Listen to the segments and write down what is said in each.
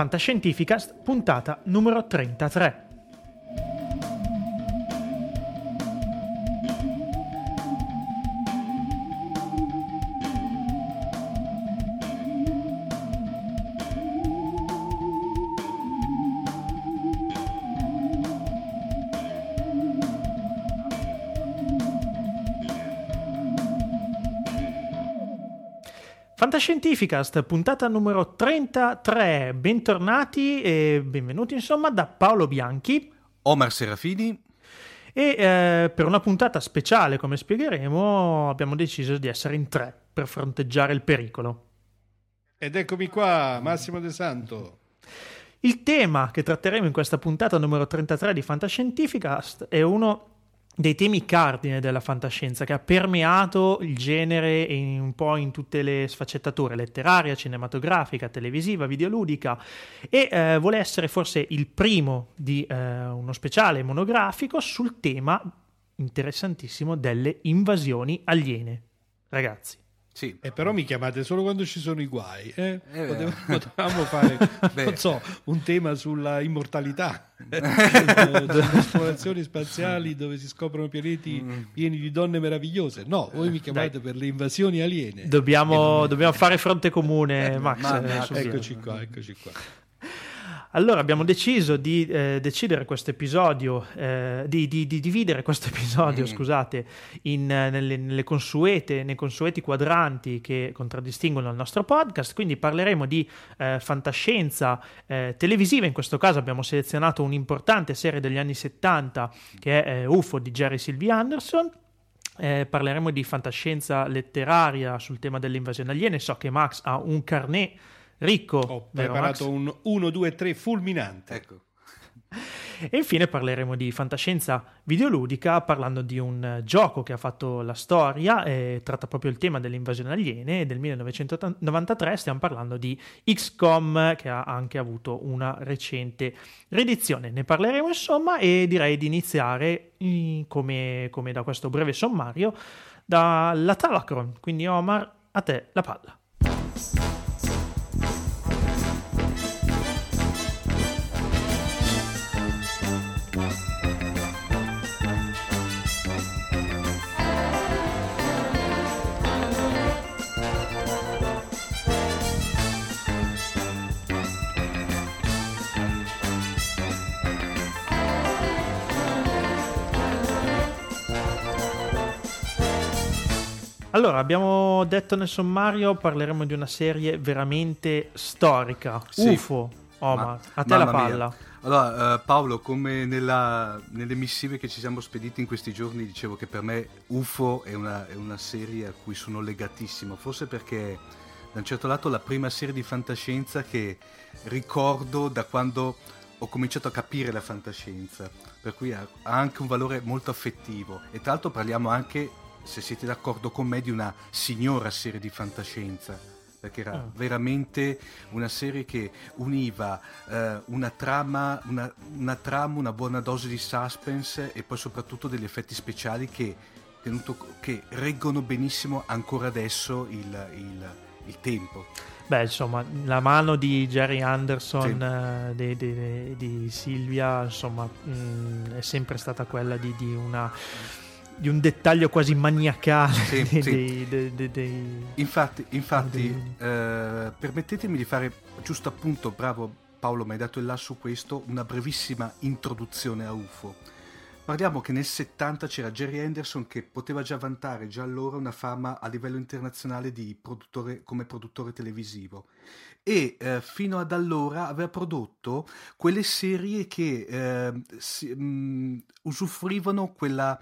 Fantascientificast, puntata numero 33. Fantascientificast, puntata numero 33. Bentornati e benvenuti insomma da Paolo Bianchi, Omar Serafini e eh, per una puntata speciale, come spiegheremo, abbiamo deciso di essere in tre per fronteggiare il pericolo. Ed eccomi qua, Massimo De Santo. Il tema che tratteremo in questa puntata numero 33 di Fantascientificast è uno dei temi cardine della fantascienza che ha permeato il genere in, un po' in tutte le sfaccettature letteraria, cinematografica, televisiva, videoludica e eh, vuole essere forse il primo di eh, uno speciale monografico sul tema interessantissimo delle invasioni aliene. Ragazzi, sì. Eh, però mi chiamate solo quando ci sono i guai. Eh? Eh, potevamo fare, non so, un tema sulla immortalità, delle esplorazioni spaziali dove si scoprono pianeti mm. pieni di donne meravigliose. No, voi mi chiamate Dai. per le invasioni aliene. Dobbiamo, dobbiamo fare fronte comune, Max. Ma, ma, eccoci qua, eccoci qua. Allora abbiamo deciso di eh, decidere questo episodio, eh, di, di, di, dividere questo episodio, mm. scusate, in, nelle, nelle consuete, nei consueti quadranti che contraddistinguono il nostro podcast. Quindi parleremo di eh, fantascienza eh, televisiva. In questo caso abbiamo selezionato un'importante serie degli anni 70 che è eh, UFO di Jerry Sylvie Anderson. Eh, parleremo di fantascienza letteraria sul tema delle invasioni aliene. So che Max ha un carnet ricco. Ho preparato un 1, 2, 3 fulminante. Ecco. E infine parleremo di fantascienza videoludica parlando di un gioco che ha fatto la storia e tratta proprio il tema delle invasioni aliene del 1993 stiamo parlando di XCOM che ha anche avuto una recente riedizione. Ne parleremo insomma e direi di iniziare come, come da questo breve sommario dalla Talacron. Quindi Omar, a te la palla. Allora, abbiamo detto nel sommario, parleremo di una serie veramente storica. Sì. UFO, Omar, Ma, a te la palla. Mia. Allora, uh, Paolo, come nella, nelle missive che ci siamo spediti in questi giorni, dicevo che per me UFO è una, è una serie a cui sono legatissimo, forse perché da un certo lato la prima serie di fantascienza che ricordo da quando ho cominciato a capire la fantascienza, per cui ha, ha anche un valore molto affettivo e tra l'altro parliamo anche se siete d'accordo con me, di una signora serie di fantascienza perché era oh. veramente una serie che univa eh, una, trama, una, una, trama, una buona dose di suspense e poi soprattutto degli effetti speciali che, tenuto, che reggono benissimo ancora adesso il, il, il, tempo. Beh, insomma, la mano di Jerry Anderson, sì. eh, di, di, di, Silvia, insomma, mh, mm, è sempre stata quella di, di una di un dettaglio quasi maniacale. Sì, dei, sì. Dei, dei, dei, infatti, infatti eh, permettetemi di fare giusto appunto, bravo Paolo, mi hai dato il là su questo, una brevissima introduzione a UFO. Parliamo che nel 70 c'era Jerry Anderson che poteva già vantare già allora una fama a livello internazionale produttore, come produttore televisivo e eh, fino ad allora aveva prodotto quelle serie che eh, si, mh, mm, usufruivano quella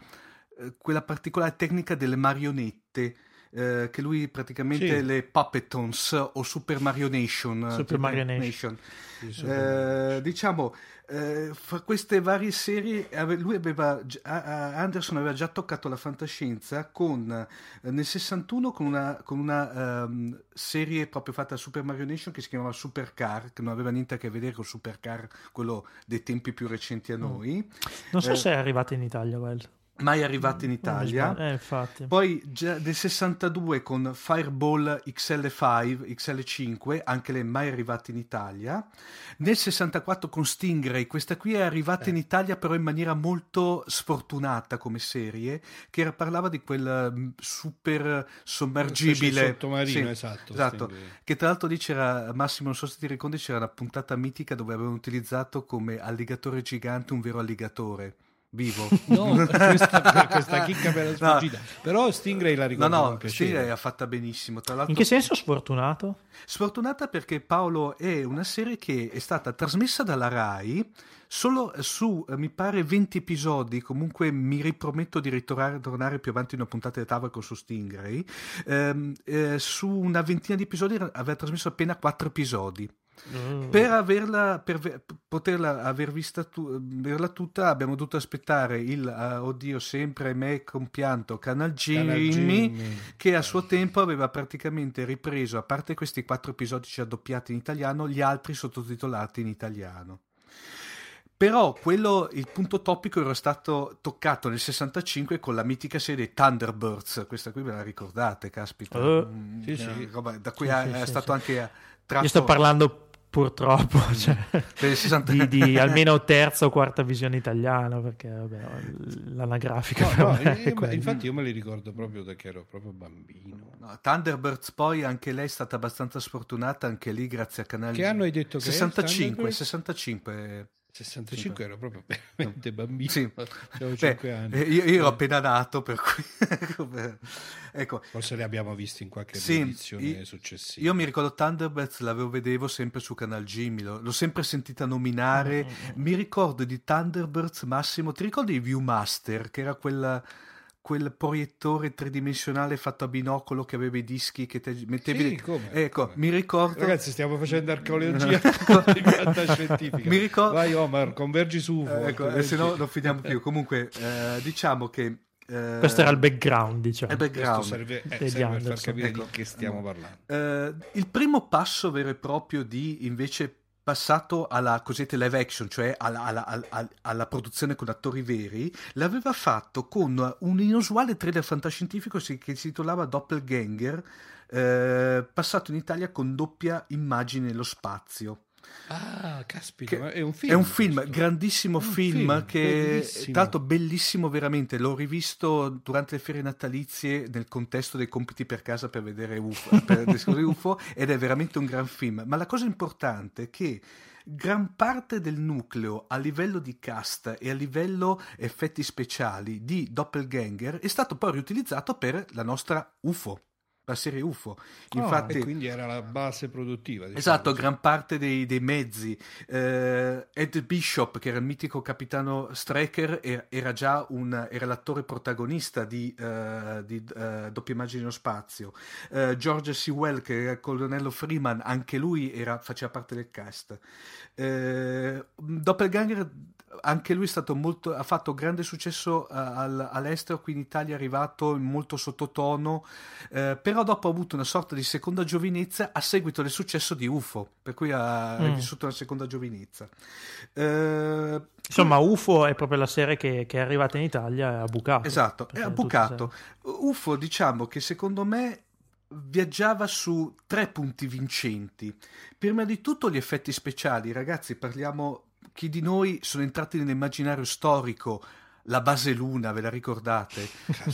eh, quella particolare tecnica delle marionette. Eh, che lui praticamente sì. le Puppetons o Super Mario Nation. Super Mario Nation. Eh, diciamo, eh, fra queste varie serie, lui aveva, Anderson aveva già toccato la fantascienza con, eh, nel 61 con una, con una um, serie proprio fatta a Super Mario Nation che si chiamava Supercar, che non aveva niente a che vedere con Supercar, quello dei tempi più recenti a mm. noi. Non so eh, se è arrivata in Italia, quel. Mai arrivati in Italia. Eh, Poi nel 62 con Fireball XL5, XL5, anche lei mai arrivata in Italia. Nel 64 con Stingray, questa qui è arrivata eh. in Italia però in maniera molto sfortunata come serie, che era, parlava di quel mm, super sommergibile sottomarino, sì, esatto. esatto che tra l'altro lì c'era Massimo, non so se ti ricordi, c'era una puntata mitica dove avevano utilizzato come alligatore gigante un vero alligatore vivo. No, questa, questa chicca per la sfuggita. No. Però Stingray la ricordo No, no, Stingray ha fatta benissimo. Tra In che senso sfortunato? Sfortunata perché Paolo è una serie che è stata trasmessa dalla RAI solo su, eh, mi pare, 20 episodi. Comunque mi riprometto di ritornare, tornare più avanti in una puntata di Tavaco su Stingray. Ehm, eh, su una ventina di episodi aveva trasmesso appena 4 episodi. Mm. Per, averla, per poterla aver vista tu, averla tutta abbiamo dovuto aspettare il uh, oddio sempre me compianto Canal Jimmy, Jimmy, che a suo tempo aveva praticamente ripreso a parte questi quattro episodi doppiati in italiano gli altri sottotitolati in italiano. Però quello, il punto topico era stato toccato nel 65 con la mitica serie Thunderbirds. Questa qui ve la ricordate caspita? Uh, mm, sì, sì. Roba, da cui sì, è, è stato anche tratto... io sto parlando purtroppo cioè, di, di, almeno terza o quarta visione italiana perché vabbè, l'anagrafica no, no, io, infatti io me li ricordo proprio da che ero proprio bambino. No, Thunderbirds poi anche lei è stata abbastanza sfortunata anche lì grazie a canali che anno hai detto 65, che 65 65 ero proprio veramente bambino, sì. avevo 5 anni. Eh, io, io, ero appena nato, per cui... ecco. Forse li abbiamo visti in qualche sì, edizione successiva. Io mi ricordo Thunderbirds, l'avevo vedevo sempre su Canal Jimmy, l'ho sempre sentita nominare. Mm-hmm. Mi ricordo di Thunderbirds Massimo, ti ricordi di Viewmaster, che era quella quel proiettore tridimensionale fatto a binocolo che aveva i dischi che te mettevi. Sì, come, ecco, come. mi ricordo. Ragazzi, stiamo facendo archeologia scientifica. Mi ricordo. Vai, Omar, convergi su UFO. Ecco, convergi. se no non finiamo più. Comunque, eh, diciamo che. Eh, questo era il background, diciamo. Il background. serve, eh, serve per capire ecco. di che stiamo parlando. Eh, il primo passo vero e proprio di invece passato alla cosiddetta live action, cioè alla, alla, alla, alla, produzione con attori veri, l'aveva fatto con un inusuale trailer fantascientifico che si titolava Doppelganger, eh, passato in Italia con doppia immagine nello spazio. Ah, caspita, è un film. È un film, grandissimo film, film, che bellissimo. tra l'altro bellissimo veramente. L'ho rivisto durante le ferie natalizie nel contesto dei compiti per casa per vedere UFO, per UFO ed è veramente un gran film. Ma la cosa importante è che gran parte del nucleo a livello di cast e a livello effetti speciali di Doppelganger è stato poi riutilizzato per la nostra UFO la serie UFO. Ah, Infatti, oh, quindi era la base produttiva. Diciamo esatto, così. gran parte dei, dei mezzi. Eh, Ed Bishop, che era il mitico capitano Straker, era, era già un, era l'attore protagonista di, uh, di uh, Doppia Immagine nello Spazio. Uh, George Sewell, che era il colonnello Freeman, anche lui era, faceva parte del cast. Doppelganger anche lui molto, ha fatto grande successo uh, all'estero, qui in Italia è arrivato molto sottotono, uh, però dopo ha avuto una sorta di seconda giovinezza a seguito del successo di UFO, per cui ha mm. vissuto una seconda giovinezza. Uh, Insomma, UFO è proprio la serie che, che è arrivata in Italia e ha bucato. Esatto, è bucato. UFO diciamo che secondo me viaggiava su tre punti vincenti. Prima di tutto gli effetti speciali, ragazzi, parliamo chi di noi sono entrati nell'immaginario storico la base luna, ve la ricordate?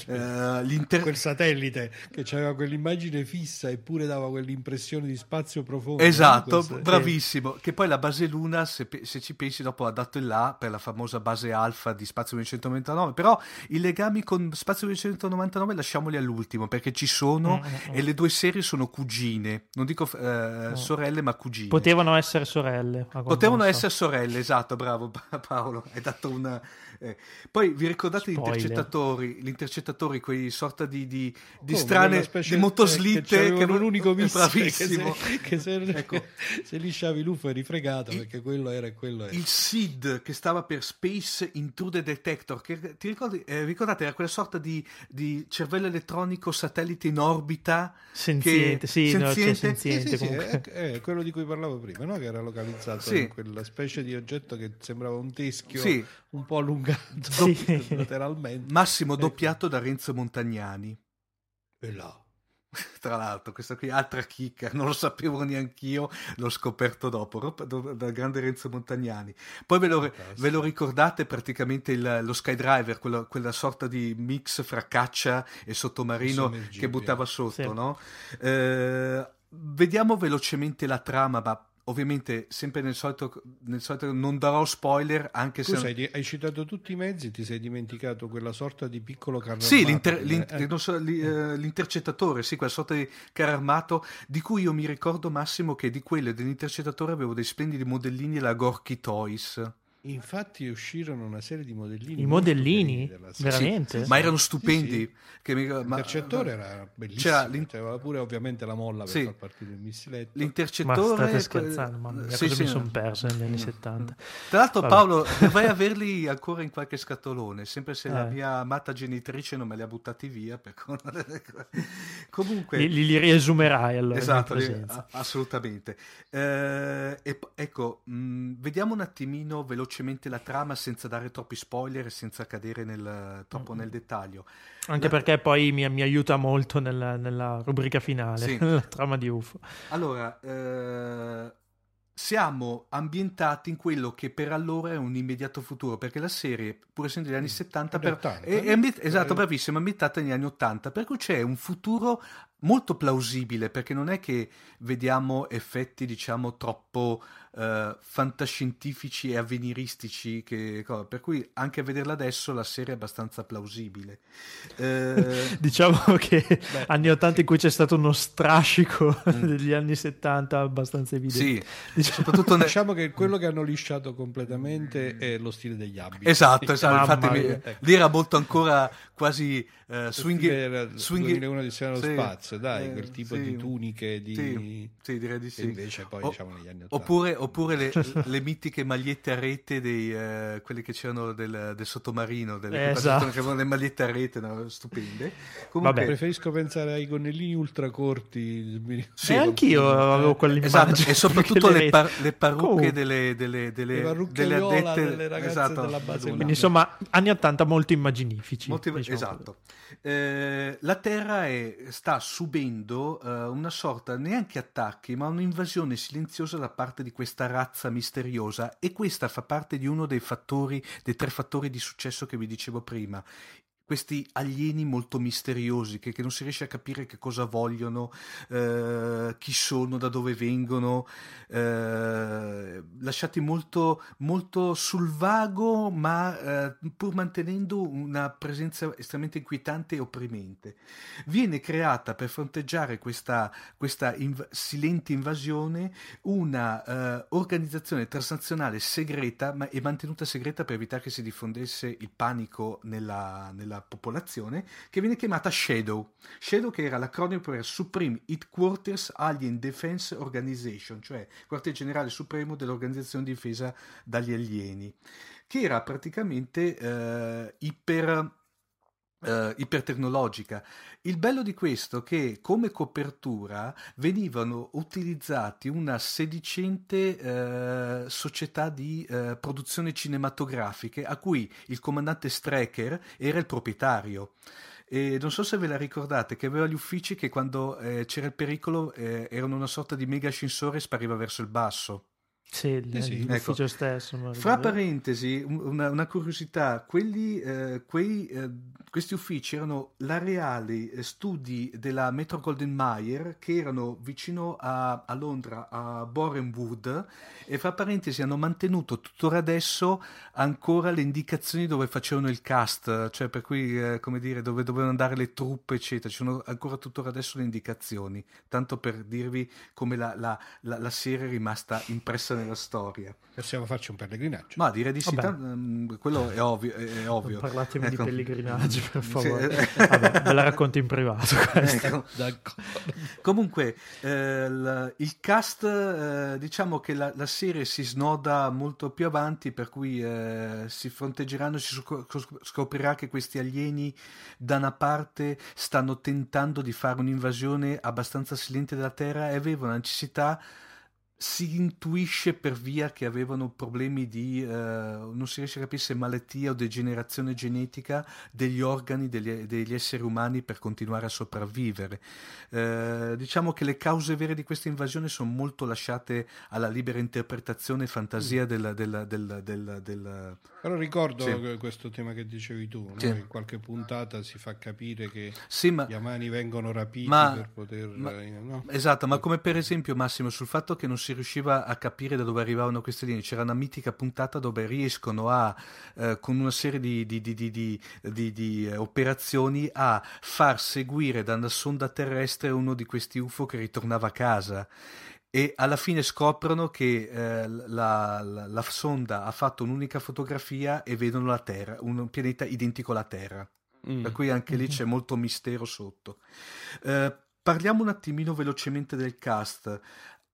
uh, Quel satellite che aveva quell'immagine fissa eppure dava quell'impressione di spazio profondo. Esatto, no? bravissimo. Che poi la base luna, se, se, ci pensi, dopo ha dato il là per la famosa base alfa di Spazio 1999. Però i legami con Spazio 1999 lasciamoli all'ultimo perché ci sono mm-hmm. e le due serie sono cugine. Non dico uh, mm. sorelle, ma cugine. Potevano essere sorelle. Potevano essere sorelle, esatto, bravo Paolo. Hai dato una eh. Poi vi ricordate gli intercettatori, gli intercettatori, quei sorta di, di, di strane di motoslitte che, che non un unico missile bravissimo. che se, che se, ecco. se lisciavi l'UFO eri fregato il, perché quello era e quello era. Il SID che stava per Space Intruder Detector, che ti ricordi, eh, ricordate era quella sorta di, di, cervello elettronico satellite in orbita senziente, che, sì, senziente. No, senziente sì, sì, sì, è, è, quello di cui parlavo prima, no? che era localizzato in quella specie di oggetto che sembrava un teschio un po' allungato sì. lateralmente. Massimo ecco. doppiato da Renzo Montagnani. E là. Tra l'altro, questa qui altra chicca, non lo sapevo neanch'io, l'ho scoperto dopo, dal grande Renzo Montagnani. Poi ve lo, ve lo ricordate praticamente il, lo Skydriver, quella, quella, sorta di mix fra caccia e sottomarino che buttava sotto, sì. no? Eh, vediamo velocemente la trama, ma ovviamente sempre nel solito, nel solito, non darò spoiler anche tu se sei, hai citato tutti i mezzi ti sei dimenticato quella sorta di piccolo carro sì, armato l'inter, l'inter, eh. so, eh, l'intercettatore sì quella sorta di carro armato di cui io mi ricordo Massimo che di quello dell'intercettatore avevo dei splendidi modellini la Gorky Toys Infatti uscirono una serie di modellini. I modellini? Veramente? Sì, ma erano stupendi. Sì, sì. Che mi... L'intercettore era bellissimo. C'era pure ovviamente la molla per far partire il missiletto. L'intercettore... Ma state scherzando, sì, cosa mi sono perso negli anni 70. Tra l'altro Vabbè. Paolo, dovrei averli ancora in qualche scatolone, sempre se eh. la mia amata genitrice non me li ha buttati via. Per... Comunque... Li, li, riesumerai allora. Esatto, li... assolutamente. Eh, e, ecco, mh, vediamo un attimino velocemente velocemente la trama senza dare troppi spoiler e senza cadere nel, troppo mm. nel dettaglio. Anche la... perché poi mi, mi aiuta molto nella, nella rubrica finale, sì. la trama di UFO. Allora, eh, siamo ambientati in quello che per allora è un immediato futuro, perché la serie, pur essendo degli anni 70, per, 80, è, è ambi- esatto, eh. bravissima, è ambientata negli anni 80, per cui c'è un futuro molto plausibile, perché non è che vediamo effetti, diciamo, troppo uh, fantascientifici e avveniristici, che, per cui anche a vederla adesso la serie è abbastanza plausibile. Uh, diciamo che beh, anni 80 in cui c'è stato uno strascico mm. degli anni 70 abbastanza evidente. Sì, diciamo, soprattutto ne... diciamo che quello che hanno lisciato completamente è lo stile degli abiti. Esatto, esatto. infatti mi, ecco. lì era molto ancora quasi uh, swing, era swing 2001 di Sera sì, spazio, dai, eh, quel tipo sì, di tuniche di... Sì, sì direi di sì. E invece poi o, diciamo negli anni 80. Oppure, oppure le, le, mitiche magliette a rete dei uh, quelli che c'erano del, del sottomarino, delle eh, esatto. che avevano le magliette a rete, no? stupende. Comunque, Vabbè. preferisco pensare ai gonnellini ultra corti. Sì, e anch'io avevo quell'immagine. Esatto, e soprattutto le, par- le, parrucche delle, delle, delle, delle addette delle ragazze esatto. della base. Quindi insomma, anni 80 molto immaginifici. Molto, diciamo esatto. Eh, la Terra è, sta subendo eh, una sorta, neanche attacchi, ma un'invasione silenziosa da parte di questa razza misteriosa. E questa fa parte di uno dei fattori, dei tre fattori di successo che vi dicevo prima questi alieni molto misteriosi che, che, non si riesce a capire che cosa vogliono, eh, chi sono, da dove vengono, eh, lasciati molto, molto sul vago, ma eh, pur mantenendo una presenza estremamente inquietante e opprimente. Viene creata per fronteggiare questa, questa inv- silente invasione una eh, transnazionale segreta ma, e mantenuta segreta per evitare che si diffondesse il panico nella, nella della popolazione, che viene chiamata Shadow. Shadow che era l'acronimo per Supreme Headquarters Alien Defense Organization, cioè quartier generale supremo dell'organizzazione di difesa dagli alieni, che era praticamente eh, iper Uh, ipertecnologica. Il bello di questo è che come copertura venivano utilizzati una sedicente uh, società di uh, produzione cinematografiche a cui il comandante Strecker era il proprietario. E non so se ve la ricordate che aveva gli uffici che quando eh, c'era il pericolo eh, erano una sorta di mega ascensore e spariva verso il basso. Sì, l'ufficio ecco. stesso. Fra parentesi, una, una curiosità, quelli, eh, quei, eh, questi uffici erano l'areali eh, studi della Metro Golden Mayer che erano vicino a, a Londra, a Borenwood, e fra parentesi hanno mantenuto tuttora adesso ancora le indicazioni dove facevano il cast, cioè per cui, eh, come dire, dove dovevano andare le truppe, eccetera. Ci sono ancora tuttora adesso le indicazioni, tanto per dirvi come la, la, la, la serie è rimasta impressa nella storia. Possiamo farci un pellegrinaggio? Ma direi di sì, t- um, quello è ovvio. È ovvio. parlatemi ecco. di pellegrinaggio, per favore. Sì. Vabbè, ve la racconto in privato. Ecco. Comunque, eh, l- il cast, eh, diciamo che la, la, serie si snoda molto più avanti, per cui eh, si fronteggeranno, si scoprirà che questi alieni da una parte stanno tentando di fare un'invasione abbastanza silente della Terra e avevano la necessità si intuisce per via che avevano problemi di, eh, non si riesce a capire se malattia o degenerazione genetica degli organi degli, degli esseri umani per continuare a sopravvivere. Eh, diciamo che le cause vere di questa invasione sono molto lasciate alla libera interpretazione e fantasia del... del, del, del, del Però ricordo sì. questo tema che dicevi tu, no? sì. in qualche puntata si fa capire che sì, ma, gli amani vengono rapiti ma, per poter... Ma, eh, no? Esatto, ma come per esempio Massimo sul fatto che non si riusciva a capire da dove arrivavano queste linee. C'era una mitica puntata dove riescono a, eh, con una serie di, di, di, di eh, operazioni, a far seguire da una sonda terrestre uno di questi UFO che ritornava a casa e alla fine scoprono che eh, la, la, la, sonda ha fatto un'unica fotografia e vedono la Terra, un pianeta identico alla Terra. Mm. Per cui anche lì c'è molto mistero sotto. Eh, parliamo un attimino velocemente del cast.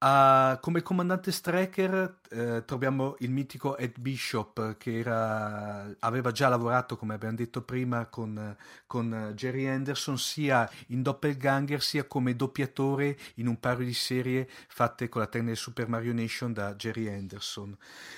Uh, come comandante striker eh, troviamo il mitico Ed Bishop che era, aveva già lavorato, come abbiamo detto prima, con, con, Jerry Anderson sia in Doppelganger sia come doppiatore in un paio di serie fatte con la tecnica Super Mario Nation da Jerry Anderson.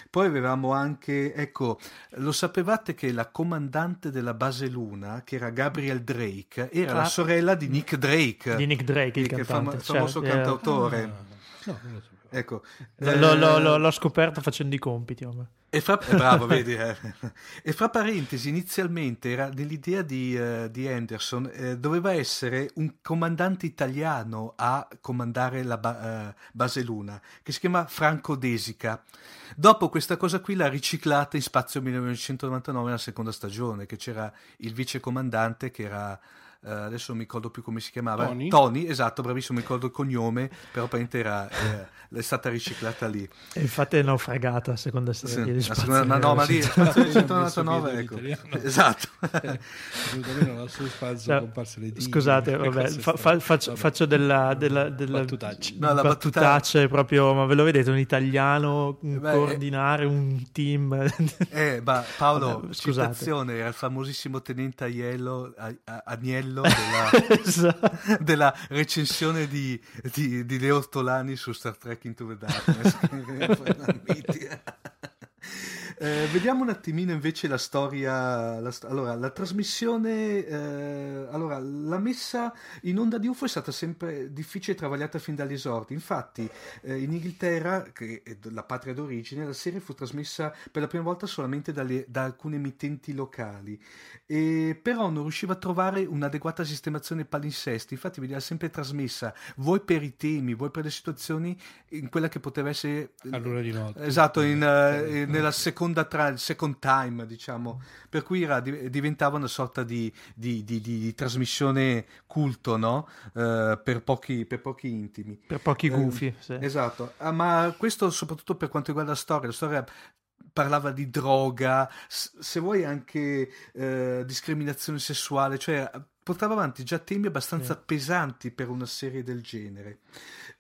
Poi avevamo anche, ecco, lo sapevate che la comandante della base Luna, che era Gabriel Drake, era ah. la sorella di Nick Drake. Di Nick Drake, il, il fam- famoso cioè, cantautore. Ah. No, non lo so. Ecco, l'ho, l'ho, l'ho, scoperto facendo i compiti. E fra, eh, bravo, vedi. Eh. E fra parentesi, inizialmente era nell'idea di, uh, di Anderson, eh, doveva essere un comandante italiano a comandare la ba- uh, base Luna, che si chiama Franco Desica. Dopo questa cosa qui l'ha riciclata in Spazio 1999 nella seconda stagione, che c'era il vice comandante che era Uh, adesso non mi ricordo più come si chiamava. Tony, Tony esatto, bravissimo, mi ricordo il cognome, però apparentemente era, eh, è stata riciclata lì. E infatti è naufragata, seconda serie sì, di seconda, ma no, ma lì, Spazio 199, ecco. Esatto. Scusate, vabbè, fa, fa, faccio, vabbè. faccio della, della, della battutaccia. No, la battutaccia è proprio, ma ve lo vedete, un italiano un Beh, coordinare un team. Eh, ma Paolo, vabbè, citazione, era il famosissimo tenente Aiello, Agnello livello della, esatto. della recensione di, di, di, Leo Ortolani su Star Trek Into the Darkness. Eh, vediamo un attimino invece la storia. La, allora, la trasmissione, eh, allora, la messa in onda di UFO è stata sempre difficile e travagliata fin dagli esordi. Infatti, eh, in Inghilterra, che è la patria d'origine, la serie fu trasmessa per la prima volta solamente dalle, da alcune emittenti locali, e, però non riusciva a trovare un'adeguata sistemazione palinsesti. Infatti, veniva sempre trasmessa, vuoi per i temi, vuoi per le situazioni, in quella che poteva essere. All'ora di notte. Esatto, in, uh, nella seconda seconda tra il second time, diciamo, per cui era, diventava una sorta di, di, di, di trasmissione culto, no? Uh, per, pochi, per, pochi, intimi. Per pochi gufi, uh, sì. Esatto, uh, ma questo soprattutto per quanto riguarda la storia, la storia parlava di droga, se vuoi anche eh, discriminazione sessuale, cioè portava avanti già temi abbastanza sì. pesanti per una serie del genere.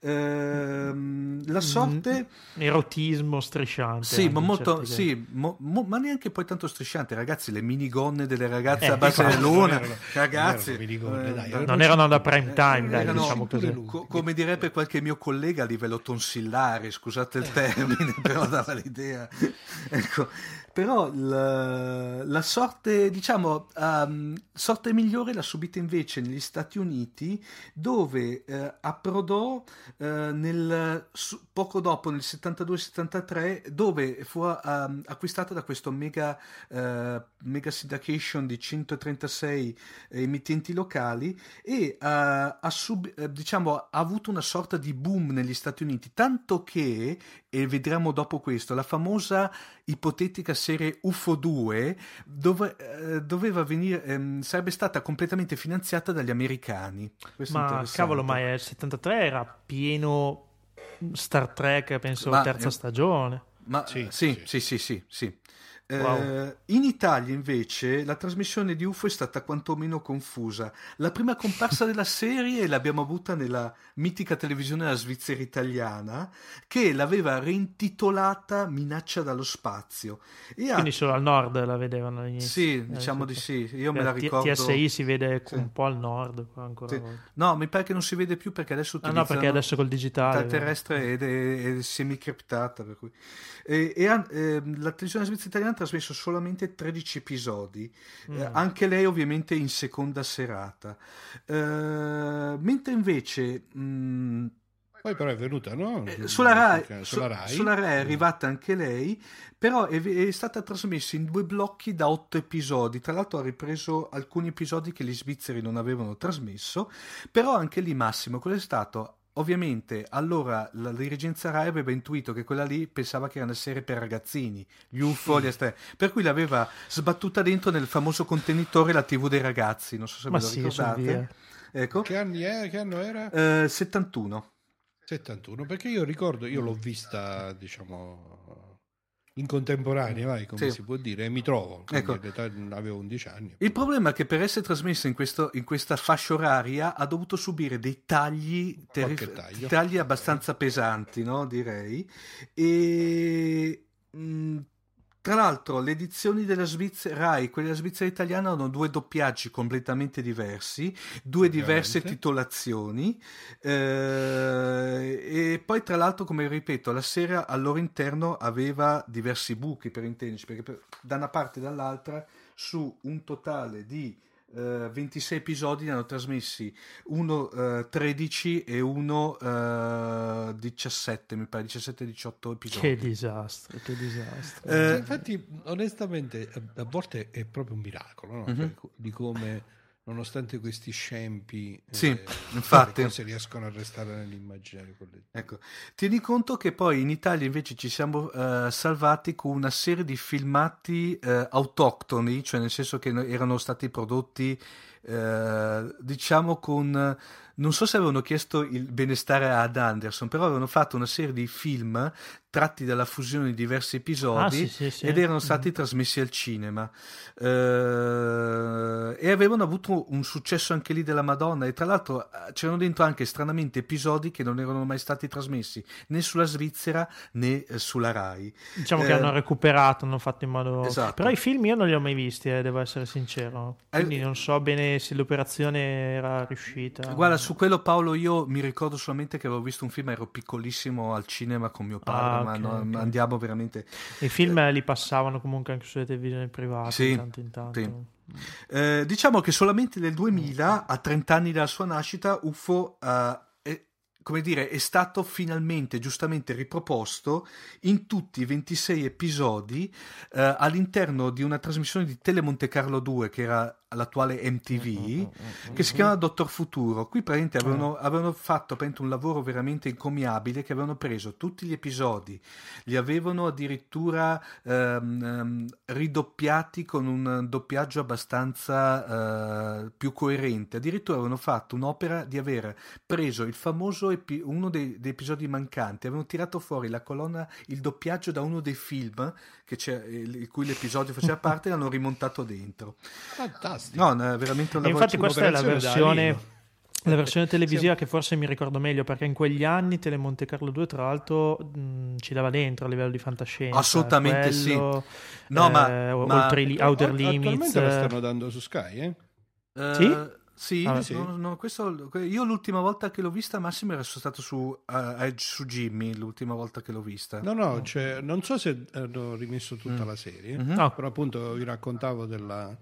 Ehm, la sorte mm, erotismo strisciante sì ma molto sì, mo, mo, ma neanche poi tanto strisciante ragazzi le minigonne delle ragazze eh, a base dell'una ragazzi non, eh, dai, non erano da prime eh, time dai, erano, diciamo così. Co- come direbbe qualche mio collega a livello tonsillare scusate il termine però dava l'idea. Ecco però la, la sorte, diciamo, um, sorte migliore l'ha subita invece negli Stati Uniti, dove uh, approdò uh, nel, su, poco dopo, nel 72-73, dove fu um, acquistata da questo mega, uh, mega syndication di 136 emittenti locali e ha, sub, diciamo, ha avuto una sorta di boom negli Stati Uniti, tanto che, e vedremo dopo questo, la famosa ipotetica serie UFO 2 dove, eh, doveva venire, ehm, sarebbe stata completamente finanziata dagli americani. Questo ma cavolo, ma il 73 era pieno Star Trek, penso, ma, terza stagione. Ma, sì, sì, sì, sì, sì, sì. Wow. in Italia invece la trasmissione di UFO è stata quantomeno confusa. La prima comparsa della serie l'abbiamo avuta nella mitica televisione della Svizzera italiana che l'aveva reintitolata Minaccia dallo spazio. E Quindi ha... solo al nord la vedevano all'inizio. Sì, eh, diciamo di sì. Io me la ricordo. TSI si vede sì. un po' al nord ancora. Sì. No, mi pare che non si vede più perché adesso ah, no, perché adesso col digitale. terrestre ed è, è semicriptata. Per cui. E, e, eh, la televisione svizzera italiana trasmesso solamente 13 episodi, mm. eh, anche lei ovviamente in seconda serata. Eh, mentre invece... Mh, mm, poi però è venuta, no? Eh, sulla, Rai, sulla, Rai. sulla Rai è arrivata anche lei, però è, è, stata trasmessa in due blocchi da otto episodi. Tra l'altro ha ripreso alcuni episodi che gli svizzeri non avevano trasmesso, però anche lì Massimo, cosa è stato? Ovviamente allora la dirigenza Rai aveva intuito che quella lì pensava che era una serie per ragazzini, gli UFO, gli ast- per cui l'aveva sbattuta dentro nel famoso contenitore la TV dei ragazzi, non so se Ma ve lo sì, ricordate. Ecco. Che, anni è, che anno era? Eh, 71. 71, perché io ricordo, io l'ho vista, diciamo, in contemporanea, vai, come sì. si può dire, e mi trovo, ecco. avevo 11 anni. Il problema è che per essere trasmessa in, questo, in questa fascia oraria ha dovuto subire dei tagli, terif- tagli abbastanza pesanti, no? direi, e mh, mm, tra l'altro, le edizioni della Svizzera Rai, quelle della Svizzera italiana, hanno due doppiaggi completamente diversi, due diverse titolazioni. Eh, e poi, tra l'altro, come ripeto, la serie al loro interno aveva diversi buchi per intenderci, perché per, da una parte e dall'altra, su un totale di 26 eh, episodi ne hanno trasmessi uno uh, 13 e uno uh, 17 mi pare 17-18 episodi che disastro che disastro eh, infatti onestamente a volte è proprio un miracolo no? uh-huh. cioè, di come nonostante questi scempi sì, eh, infatti. si riescono a restare nell'immaginario collettivo. Ecco. Tieni conto che poi in Italia invece ci siamo eh, salvati con una serie di filmati eh, autoctoni, cioè nel senso che erano stati prodotti eh, diciamo con non so se avevano chiesto il benestare ad Anderson, però avevano fatto una serie di film tratti dalla fusione di diversi episodi ah, sì, sì, ed erano stati mm. trasmessi al cinema. Eh, e avevano avuto un successo anche lì della Madonna. E tra l'altro eh, c'erano dentro anche stranamente episodi che non erano mai stati trasmessi né sulla Svizzera né eh, sulla Rai. Diciamo eh, che hanno recuperato hanno fatto in modo esatto. però i film io non li ho mai visti eh, devo essere sincero. Quindi non so bene se l'operazione era riuscita. Guarda su quello Paolo io mi ricordo solamente che avevo visto un film ero piccolissimo al cinema con mio padre. ah, okay, ma no, okay. andiamo veramente... I film eh, li passavano comunque anche sulle televisioni private sì, in tanto in tanto. Sì. Eh, diciamo che solamente nel 2000, a 30 anni dalla sua nascita, UFO uh, come dire, è stato finalmente giustamente riproposto in tutti i 26 episodi eh, all'interno di una trasmissione di Tele Monte Carlo 2 che era l'attuale MTV, mm, mm, mm, che si chiama Dottor Futuro. Qui praticamente avevano, avevano fatto un lavoro veramente incommiabile che avevano preso tutti gli episodi, li avevano addirittura ehm, ehm ridoppiati con un doppiaggio abbastanza eh, più coerente. Addirittura avevano fatto un'opera di aver preso il famoso epi- uno dei, dei, episodi mancanti, avevano tirato fuori la colonna, il doppiaggio da uno dei film il cui l'episodio faceva parte e l'hanno rimontato dentro. Fantastico. No, è veramente una Infatti questa è la versione... La versione televisiva che forse mi ricordo meglio perché in quegli anni Tele Monte Carlo 2 tra l'altro mh, ci dava dentro a livello di fantascienza. Assolutamente quello, sì. No, eh, ma, oltre ma, Outer Limits. la stanno dando su Sky, eh? Uh, sì? Sì, ah, sì. No, no, questo, io l'ultima volta che l'ho vista, Massimo, era stato su, uh, su Jimmy, l'ultima volta che l'ho vista. No, no, cioè, non so se hanno rimesso tutta mm. la serie, mm-hmm. no. però appunto vi raccontavo della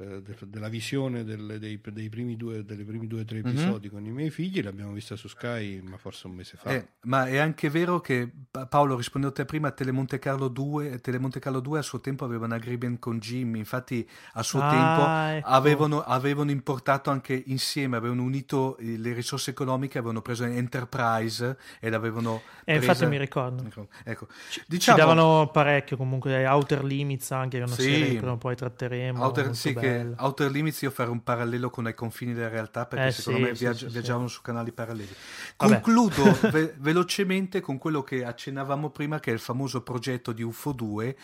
eh, della visione delle, dei, dei, primi due, delle primi due o tre mhm. episodi mm-hmm. con i miei figli, l'abbiamo vista su Sky, ma forse un mese fa. Eh, ma è anche vero che Paolo rispondendo a te prima, Telemonte Carlo 2, Telemonte Carlo 2 a suo tempo aveva un agreement con Jimmy, infatti a suo ah, tempo ecco. avevano, avevano, importato anche insieme, avevano unito le risorse economiche, avevano preso Enterprise ed avevano... E eh, infatti mi ricordo. Ecco, ecco. Diciamo, Ci davano parecchio comunque, Outer Limits anche, che è una sì, serie che poi tratteremo. Outer, sì, che che Outer Limits io farò un parallelo con i confini della realtà perché eh, secondo sì, me viaggi- sì, viaggiavano su canali paralleli. Concludo ve- velocemente con quello che accennavamo prima che è il famoso progetto di UFO 2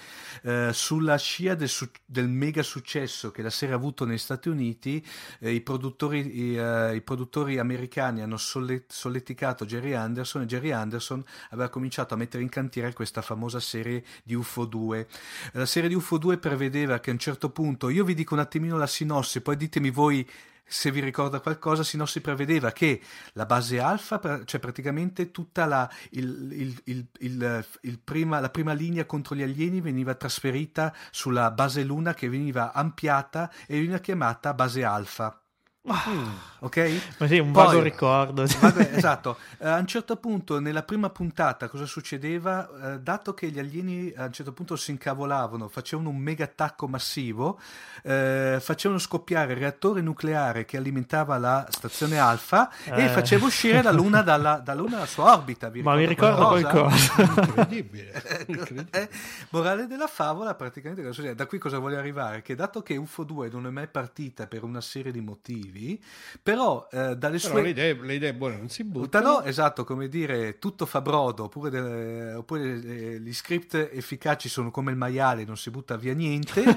eh, sulla scia del, su- del, mega successo che la serie ha avuto negli Stati Uniti eh, i, produttori, i, uh, i, produttori, americani hanno solle- solleticato Jerry Anderson e Jerry Anderson aveva cominciato a mettere in cantiere questa famosa serie di UFO 2 la serie di UFO 2 prevedeva che a un certo punto io vi dico un attimino la sinossi poi ditemi voi se vi ricorda qualcosa, Sinossi prevedeva che la base alfa, cioè praticamente tutta la, il, il, il, prima, la prima linea contro gli alieni veniva trasferita sulla base luna che veniva ampliata e veniva chiamata base alfa. Mm. Ok? Ma sì, un Poi, vago ricordo. Vabbè, esatto. Uh, a un certo punto, nella prima puntata, cosa succedeva? Uh, dato che gli alieni a un certo punto si incavolavano, facevano un mega attacco massivo, uh, facevano scoppiare il reattore nucleare che alimentava la stazione Alfa e faceva uscire la Luna dalla, dalla, Luna dalla sua orbita. Vi Ma mi ricordo qualcosa. Incredibile. Incredibile. morale della favola, praticamente, da qui cosa vuole arrivare? Che dato che UFO 2 non è mai partita per una serie di motivi, motivi, però eh, dalle però sue... le, idee, le idee buone non si buttano. buttano. Esatto, come dire, tutto fa brodo, oppure, delle, oppure gli script efficaci sono come il maiale, non si butta via niente.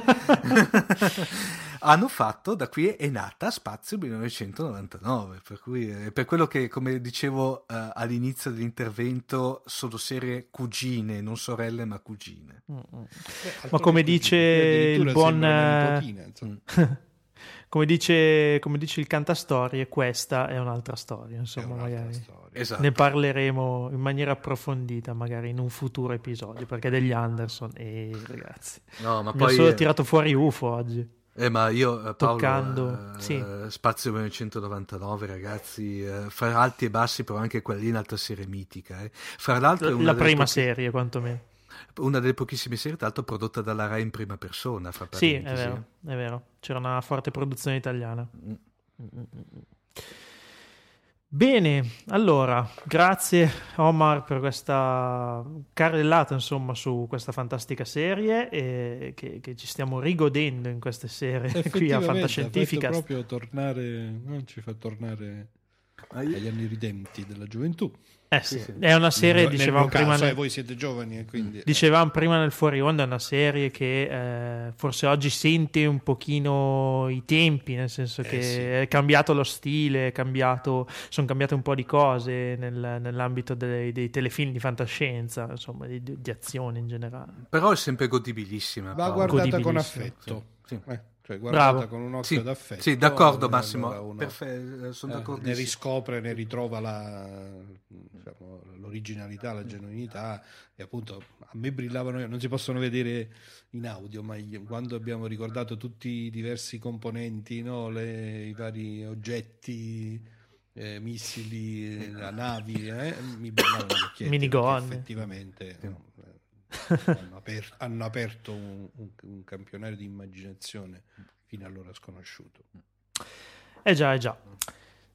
Hanno fatto, da qui è nata Spazio 1999, per cui è per quello che, come dicevo uh, all'inizio dell'intervento, sono serie cugine, non sorelle ma cugine. Mm-hmm. Beh, ma come dice il buon... Nipotina, come dice, come dice, il cantastorie, questa è un'altra storia. Insomma, un'altra magari storia. Esatto. ne parleremo in maniera approfondita, magari in un futuro episodio. Perché degli Anderson, e ragazzi, no, ma mi poi, ho solo tirato fuori UFO oggi. Eh, ma io, eh, Paolo, Toccando, eh, sì. Spazio 1999, ragazzi, eh, fra alti e bassi, però anche quella lì è un'altra serie mitica. Eh. Fra l'altro, la prima serie, quantomeno una delle pochissime serie, tra l'altro, prodotta dalla Rai in prima persona. Fra sì, è vero, è vero. C'era una forte produzione italiana. Mm. Bene, allora, grazie Omar per questa carrellata insomma su questa fantastica serie e che, che ci stiamo rigodendo in queste serie qui a Fantascientifica. proprio tornare, no? ci fa tornare agli anni ridenti della gioventù. Eh sì, sì, è una serie, nel, dicevamo nel prima... Caso, nel, voi siete giovani e quindi... Dicevamo prima nel fuori onda, è una serie che eh, forse oggi sente un pochino i tempi, nel senso eh che sì. è cambiato lo stile, è cambiato, sono cambiate un po' di cose nel, nell'ambito dei, dei, telefilm di fantascienza, insomma, di, di, azione in generale. Però è sempre godibilissima. Va guardata con affetto. Sì. Eh. Cioè, guardata Bravo. con un occhio sì, d'affetto. Sì, d'accordo Massimo. Uno, Perfe- sono eh, ne riscopre, ne ritrova la, diciamo, l'originalità, la genuinità e appunto a me brillavano, non si possono vedere in audio, ma quando abbiamo ricordato tutti i diversi componenti, no? Le, i vari oggetti, eh, missili, la navi, eh? mi brillavano gli occhietti. Minigun. Effettivamente... No, hanno, aper- hanno, aperto un, un, un, campionario di immaginazione fino allora sconosciuto. Eh già, eh già.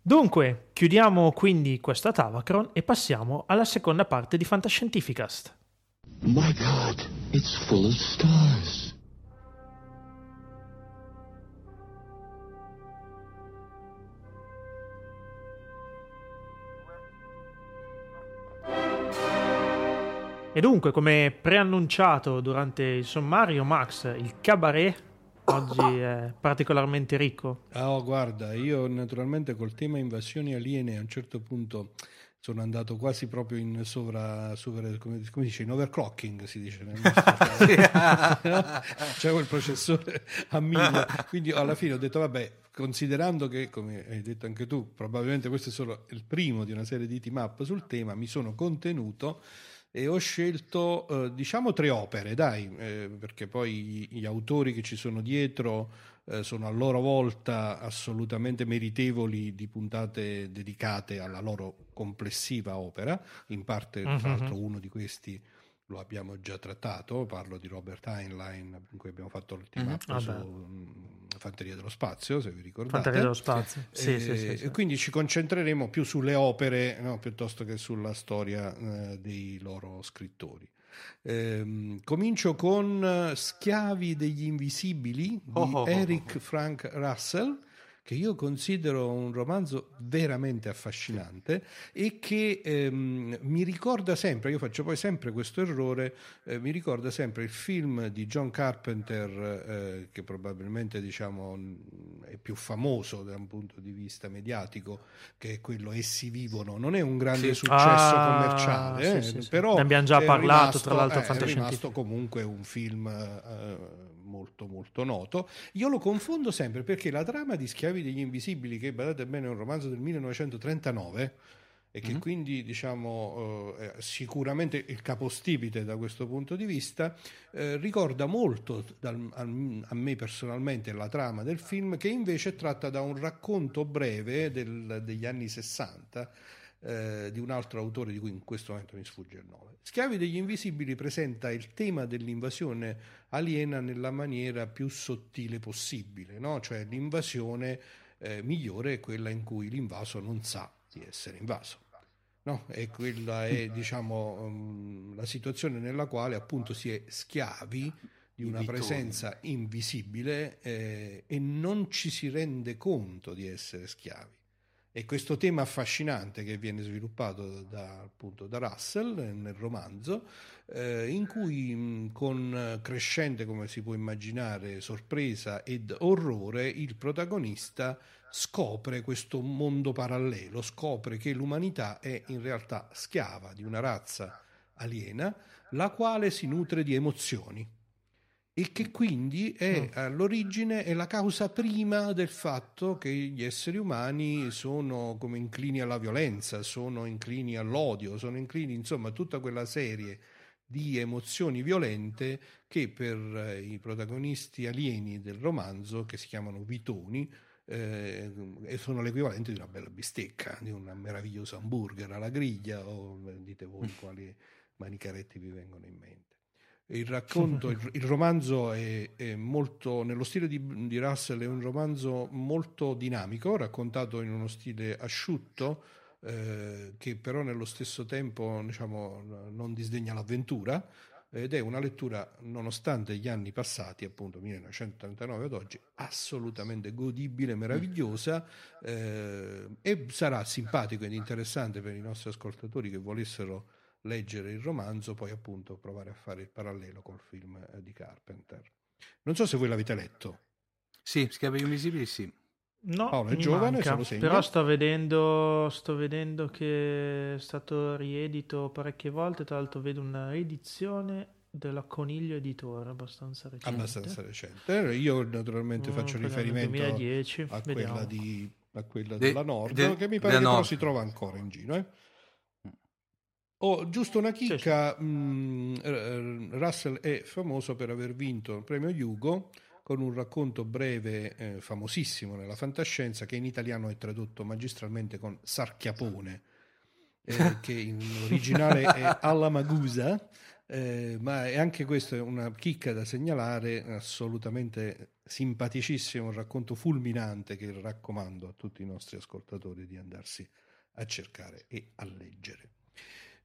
Dunque, chiudiamo quindi questa Tavacron e passiamo alla seconda parte di Fantascientificast. My God, it's full of stars. E dunque, come preannunciato durante il sommario, Max, il cabaret oggi è particolarmente ricco. Oh, guarda, io naturalmente col tema invasioni aliene a un certo punto sono andato quasi proprio in sovra, sovra come, come dice, in overclocking si dice nel nostro c'è quel processore a mille. Quindi alla fine ho detto vabbè considerando che come hai detto anche tu probabilmente questo è solo il primo di una serie di team up sul tema mi sono contenuto e ho scelto eh, diciamo tre opere, dai, eh, perché poi gli, gli, autori che ci sono dietro eh, sono a loro volta assolutamente meritevoli di puntate dedicate alla loro complessiva opera, in parte tra mm-hmm. l'altro uno di questi lo abbiamo già trattato, parlo di Robert Heinlein, con cui abbiamo fatto l'ultima mm-hmm. su mm, Fanteria dello Spazio, se vi ricordate. Fanteria dello Spazio, sì, eh, sì, sì, sì, Quindi ci concentreremo più sulle opere no, piuttosto che sulla storia eh, dei loro scrittori. Eh, comincio con Schiavi degli Invisibili di oh, oh, oh Eric oh, Frank Russell che io considero un romanzo veramente affascinante e che ehm, mi ricorda sempre, io faccio poi sempre questo errore, eh, mi ricorda sempre il film di John Carpenter eh, che probabilmente diciamo è più famoso da un punto di vista mediatico, che è quello Essi vivono, non è un grande sì. successo ah, commerciale, sì, eh, sì, però ne abbiamo già parlato rimasto, tra l'altro eh, è rimasto comunque un film eh, molto molto noto. Io lo confondo sempre perché la trama di Schiavi degli Invisibili, che badate bene è un romanzo del 1939 e che mm-hmm. quindi diciamo eh, sicuramente il capostipite da questo punto di vista eh, ricorda molto dal, a, a, me personalmente la trama del film che invece è tratta da un racconto breve del, degli anni 60 eh, di un altro autore di cui in questo momento mi sfugge il nome. Schiavi degli Invisibili presenta il tema dell'invasione aliena nella maniera più sottile possibile, no? cioè l'invasione eh, migliore è quella in cui l'invaso non sa di essere invaso. No? E quella è diciamo, um, la situazione nella quale appunto si è schiavi di una presenza invisibile eh, e non ci si rende conto di essere schiavi. E questo tema affascinante che viene sviluppato da, appunto, da Russell nel romanzo, eh, in cui mh, con crescente, come si può immaginare, sorpresa ed orrore, il protagonista scopre questo mondo parallelo, scopre che l'umanità è in realtà schiava di una razza aliena, la quale si nutre di emozioni e che quindi è mm. all'origine è la causa prima del fatto che gli esseri umani sono come inclini alla violenza, sono inclini all'odio, sono inclini insomma a tutta quella serie di emozioni violente che per eh, i protagonisti alieni del romanzo, che si chiamano Vitoni, eh, sono l'equivalente di una bella bistecca, di un meraviglioso hamburger alla griglia o dite voi quali manicaretti vi vengono in mente. Il racconto, il, il romanzo è, è, molto, nello stile di, di, Russell, è un romanzo molto dinamico, raccontato in uno stile asciutto, eh, che però nello stesso tempo diciamo, non disdegna l'avventura, ed è una lettura, nonostante gli anni passati, appunto 1939 ad oggi, assolutamente godibile, meravigliosa eh, e sarà simpatico ed interessante per i nostri ascoltatori che volessero leggere il romanzo, poi appunto provare a fare il parallelo col film eh, di Carpenter. Non so se voi l'avete letto. Sì, Schiavi Invisibili sì. No, Paolo è giovane, però sto vedendo, sto vedendo che è stato riedito parecchie volte, tra l'altro vedo una riedizione della Coniglio Editore, abbastanza recente. Abbastanza recente. Io naturalmente mm, faccio riferimento 2010, a, quella di, a quella, de, della Nord, de, che mi pare che però si trova ancora in giro. Eh? Oh, giusto una chicca, sì, sì. Mh, Russell è famoso per aver vinto il premio Hugo con un racconto breve eh, famosissimo nella fantascienza che in italiano è tradotto magistralmente con Sarchiapone, eh, che in originale è Alla Magusa, eh, ma è anche questa una chicca da segnalare, assolutamente simpaticissimo, un racconto fulminante che raccomando a tutti i nostri ascoltatori di andarsi a cercare e a leggere.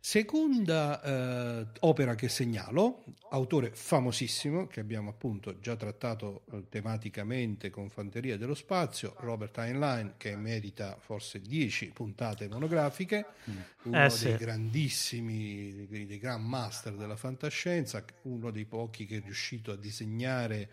Seconda eh, opera che segnalo, autore famosissimo che abbiamo appunto già trattato eh, tematicamente con Fanteria dello Spazio, Robert Heinlein che merita forse 10 puntate monografiche, mm. uno eh, sì. dei grandissimi, dei, dei grand master della fantascienza, uno dei pochi che è riuscito a disegnare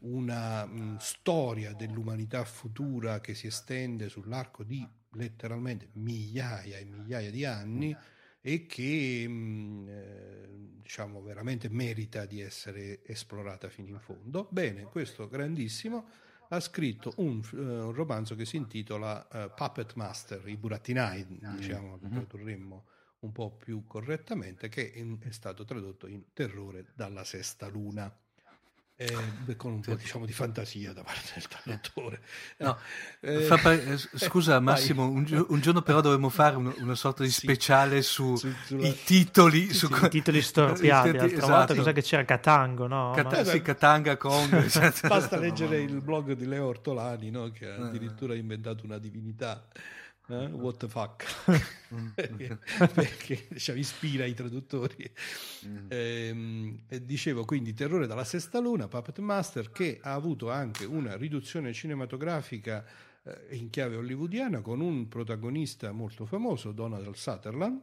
una mh, mm, storia dell'umanità futura che si estende sull'arco di letteralmente migliaia e migliaia di anni e che mh, eh, diciamo veramente merita di essere esplorata fino in fondo. Bene, questo grandissimo ha scritto un, uh, un romanzo che si intitola uh, Puppet Master, i burattinai, mm. diciamo, mm-hmm. lo tradurremmo un po' più correttamente, che in, è stato tradotto in Terrore dalla sesta luna. Eh, con un po' diciamo, di fantasia da parte del traduttore. No, eh, eh, scusa Massimo, un, un, giorno però dovremmo fare un, una sorta di speciale sui su, sulla... titoli. Su, sì, titoli storpiati. L'altra esatto. volta cosa che c'era Catango, no? Cat- Ma... Sì, Catanga, Kong. Basta leggere il blog di Leo Ortolani, no? che ha addirittura inventato una divinità eh? what the fuck? Perché, perché diciamo, ispira i traduttori. Mm. ehm, dicevo quindi Terrore dalla sesta luna Puppet Master che ha avuto anche una riduzione cinematografica eh, in chiave hollywoodiana con un protagonista molto famoso Donald Sutherland.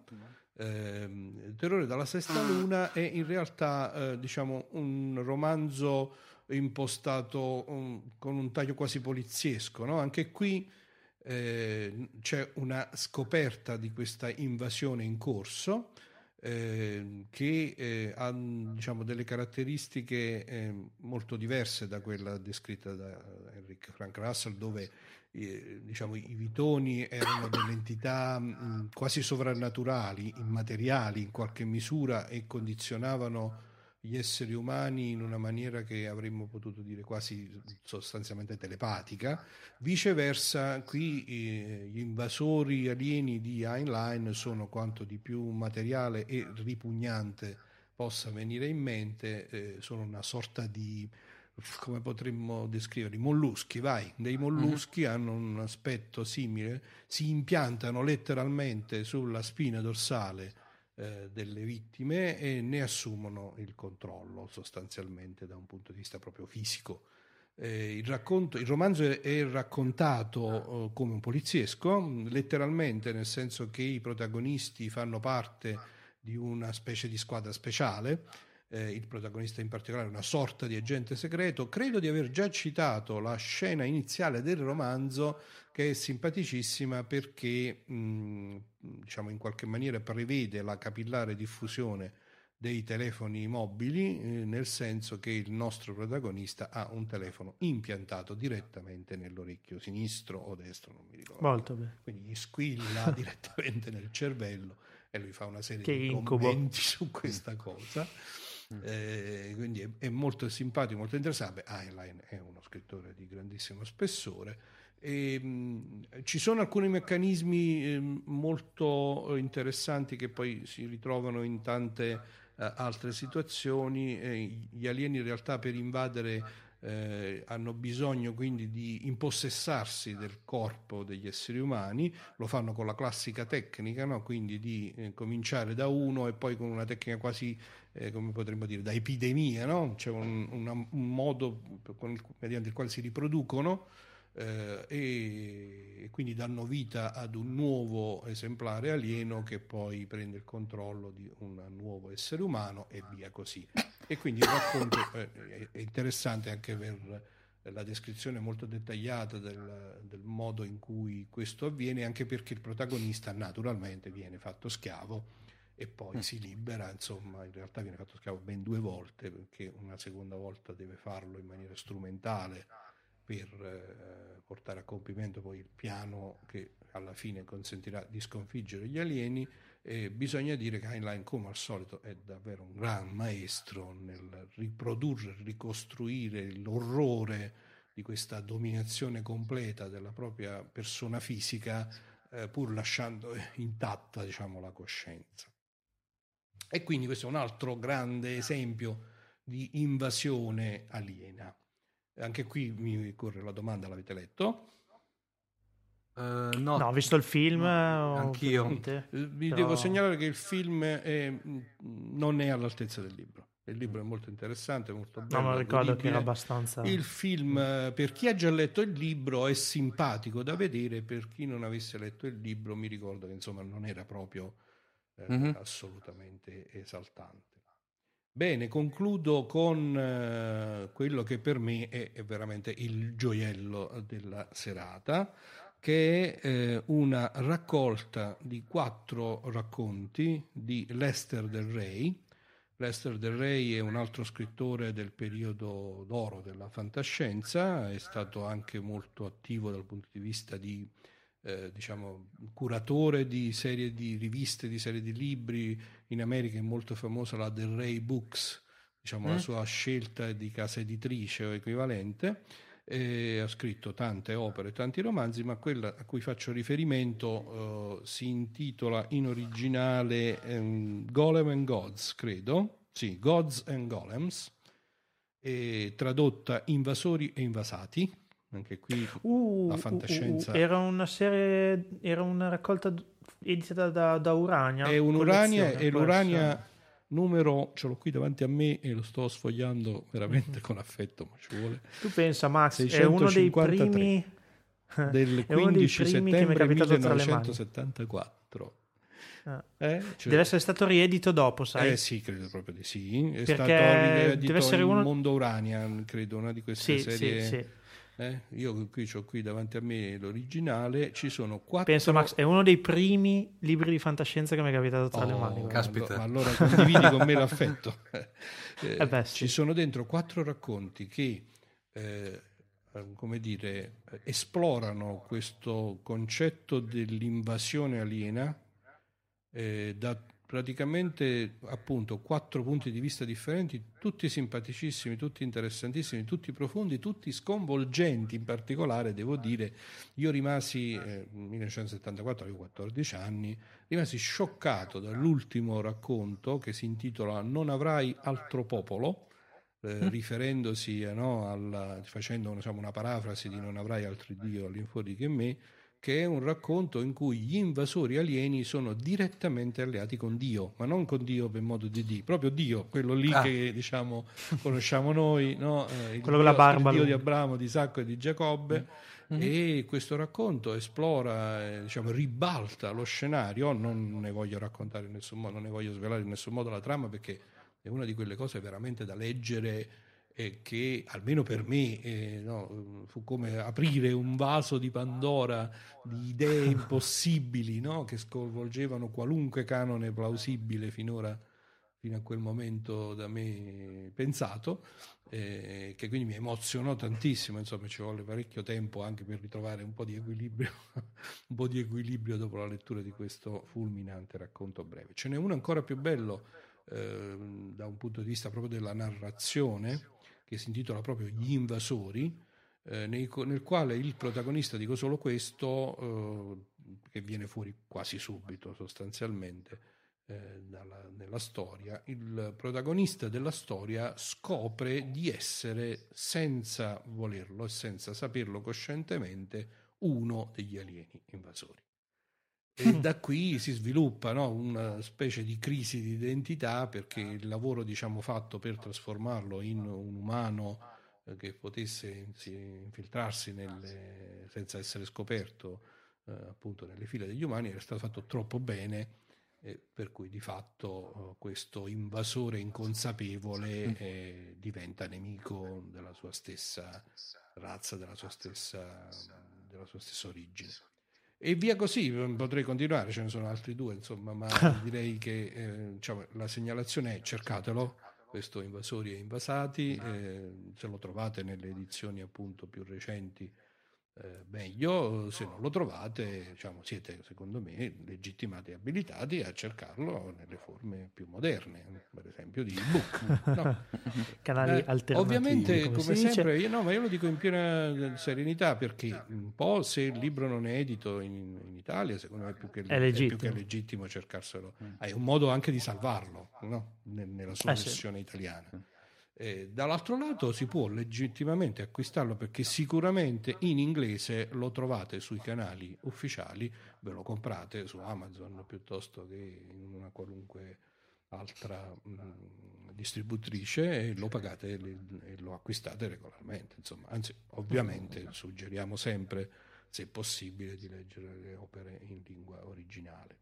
Eh, Terrore dalla sesta luna è in realtà eh, diciamo un romanzo impostato um, con un taglio quasi poliziesco no? anche qui eh, c'è una scoperta di questa invasione in corso eh, che eh, ha diciamo, delle caratteristiche eh, molto diverse da quella descritta da Enric Frank Russell dove eh, diciamo, i vitoni erano delle entità quasi sovrannaturali, immateriali in qualche misura e condizionavano gli esseri umani in una maniera che avremmo potuto dire quasi sostanzialmente telepatica. Viceversa, qui eh, gli invasori alieni di Heinlein sono quanto di più materiale e ripugnante possa venire in mente, eh, sono una sorta di come potremmo descriverli, molluschi, vai, dei molluschi uh-huh. hanno un aspetto simile, si impiantano letteralmente sulla spina dorsale eh, delle vittime e ne assumono il controllo sostanzialmente da un punto di vista proprio fisico. Eh, il, racconto, il, romanzo è, è raccontato eh, come un poliziesco, letteralmente nel senso che i protagonisti fanno parte di una specie di squadra speciale, eh, il protagonista in particolare è una sorta di agente segreto. Credo di aver già citato la scena iniziale del romanzo che è simpaticissima perché mh, diciamo in qualche maniera prevede la capillare diffusione dei telefoni mobili, eh, nel senso che il nostro protagonista ha un telefono impiantato direttamente nell'orecchio sinistro o destro, non mi ricordo. Molto bene. Quindi gli squilla direttamente nel cervello e lui fa una serie che di incubo. commenti su questa cosa. Mm. Eh, quindi è, è, molto simpatico, molto interessante. Heinlein è uno scrittore di grandissimo spessore e, mh, ci sono alcuni meccanismi eh, molto interessanti che poi si ritrovano in tante eh, altre situazioni. Eh, gli alieni in realtà per invadere eh, hanno bisogno quindi di impossessarsi del corpo degli esseri umani, lo fanno con la classica tecnica, no? quindi di eh, cominciare da uno e poi con una tecnica quasi, eh, come potremmo dire, da epidemia, no? c'è un, una, un modo il, mediante il quale si riproducono eh, e, quindi danno vita ad un nuovo esemplare alieno che poi prende il controllo di un nuovo essere umano e via così. E quindi il racconto eh, è interessante anche per la descrizione molto dettagliata del, del, modo in cui questo avviene, anche perché il protagonista naturalmente viene fatto schiavo e poi mm. si libera, insomma in realtà viene fatto schiavo ben due volte perché una seconda volta deve farlo in maniera strumentale per eh, portare a compimento poi il piano che alla fine consentirà di sconfiggere gli alieni. E bisogna dire che Heinlein, come al solito, è davvero un gran maestro nel riprodurre, ricostruire l'orrore di questa dominazione completa della propria persona fisica, eh, pur lasciando intatta diciamo, la coscienza. E quindi questo è un altro grande esempio di invasione aliena. Anche qui mi corre la domanda, l'avete letto? Uh, no. no, ho visto il film. No, anch'io. Eh, vi Però... devo segnalare che il film è, non è all'altezza del libro. Il libro è molto interessante, molto bello. No, ma ricordo che era abbastanza. Il film, per chi ha già letto il libro, è simpatico da vedere. Per chi non avesse letto il libro, mi ricordo che insomma non era proprio eh, mm-hmm. assolutamente esaltante. Bene, concludo con eh, quello che per me è, è, veramente il gioiello della serata, che è eh, una raccolta di quattro racconti di Lester Del Rey. Lester Del Rey è un altro scrittore del periodo d'oro della fantascienza, è stato anche molto attivo dal punto di vista di eh, diciamo, curatore di serie di riviste, di serie di libri. In America è molto famosa la Del Rey Books, diciamo, mm. la sua scelta di casa editrice o equivalente. Ha scritto tante opere, tanti romanzi, ma quella a cui faccio riferimento uh, si intitola in originale um, Golem and Gods, credo. Sì, Gods and Golems, tradotta Invasori e Invasati. Anche qui uh, la fantascienza. Uh, era una serie, era una raccolta editata da, da Urania. È un'Urania e l'Urania numero ce l'ho qui davanti a me e lo sto sfogliando veramente mm-hmm. con affetto, ma ci vuole. Tu pensa, Max, è uno dei primi del 15 settembre 1974. Ah. Eh? Cioè, deve essere stato riedito dopo, sai? Eh sì, credo proprio di sì. È Perché stato riedito deve essere uno... Mondo Urania, credo, una di queste sì, serie. Sì, sì. Eh? Io qui ho qui davanti a me l'originale, ci sono quattro... Penso Max, è uno dei primi libri di fantascienza che mi è capitato tra oh, le mani. Caspita. Ma allora condividi con me l'affetto. Eh, eh beh, sì. Ci sono dentro quattro racconti che, eh, come dire, esplorano questo concetto dell'invasione aliena eh, da praticamente appunto quattro punti di vista differenti, tutti simpaticissimi, tutti interessantissimi, tutti profondi, tutti sconvolgenti. In particolare, devo dire, io rimasi eh, nel 1974, avevo 14 anni, rimasi scioccato dall'ultimo racconto che si intitola Non avrai altro popolo. Eh, mm. riferendosi eh, no, alla, facendo diciamo, una parafrasi di non avrai altri Dio all'infuori che me, che è un racconto in cui gli invasori alieni sono direttamente alleati con Dio, ma non con Dio per modo di Dio, proprio Dio, quello lì ah. che diciamo conosciamo noi, no? eh, quello Dio, barba, il Dio di Abramo, di Isacco e di Giacobbe. Mm-hmm. E questo racconto esplora, eh, diciamo, ribalta lo scenario. Non ne voglio raccontare in nessun modo, non ne voglio svelare in nessun modo la trama perché è una di quelle cose veramente da leggere eh, che almeno per me eh, no, fu come aprire un vaso di Pandora di idee impossibili no, che sconvolgevano qualunque canone plausibile finora fino a quel momento da me pensato, eh, che quindi mi emozionò tantissimo, insomma ci volle parecchio tempo anche per ritrovare un po' di equilibrio, un po' di equilibrio dopo la lettura di questo fulminante racconto breve. Ce n'è uno ancora più bello eh, da un punto di vista proprio della narrazione, che si intitola proprio Gli invasori, eh, nei, nel quale il protagonista, dico solo questo, eh, che viene fuori quasi subito sostanzialmente eh, dalla, nella storia, il protagonista della storia scopre di essere, senza volerlo e senza saperlo coscientemente, uno degli alieni invasori. E mm. da qui si sviluppa no, una specie di crisi di identità perché il lavoro diciamo, fatto per trasformarlo in un umano eh, che potesse infiltrarsi nelle, senza essere scoperto eh, appunto nelle file degli umani era stato fatto troppo bene eh, per cui di fatto questo invasore inconsapevole mm. eh, diventa nemico della sua stessa razza, della sua stessa, della sua stessa origine. E via così, potrei continuare, ce ne sono altri due, insomma, ma direi che eh, diciamo, la segnalazione è cercatelo, questo Invasori e Invasati, eh, se lo trovate nelle edizioni appunto più recenti eh, meglio, se non lo trovate diciamo, siete secondo me legittimati e abilitati a cercarlo nelle forme più moderne, per esempio di ebook. No. Canali eh, alternativi. Ovviamente, come, come sempre, io, no, ma io lo dico in piena serenità perché un po' se il libro non è edito in, in Italia, secondo me è più che, è legittimo, è più che legittimo cercarselo. Mm. È un modo anche di salvarlo no? nella sua eh, versione sì. italiana. Eh, dall'altro lato si può legittimamente acquistarlo perché sicuramente in inglese lo trovate sui canali ufficiali, ve lo comprate su Amazon piuttosto che in una qualunque altra mh, mm, distributrice e lo pagate e lo acquistate regolarmente. Insomma, anzi, ovviamente suggeriamo sempre, se possibile, di leggere le opere in lingua originale.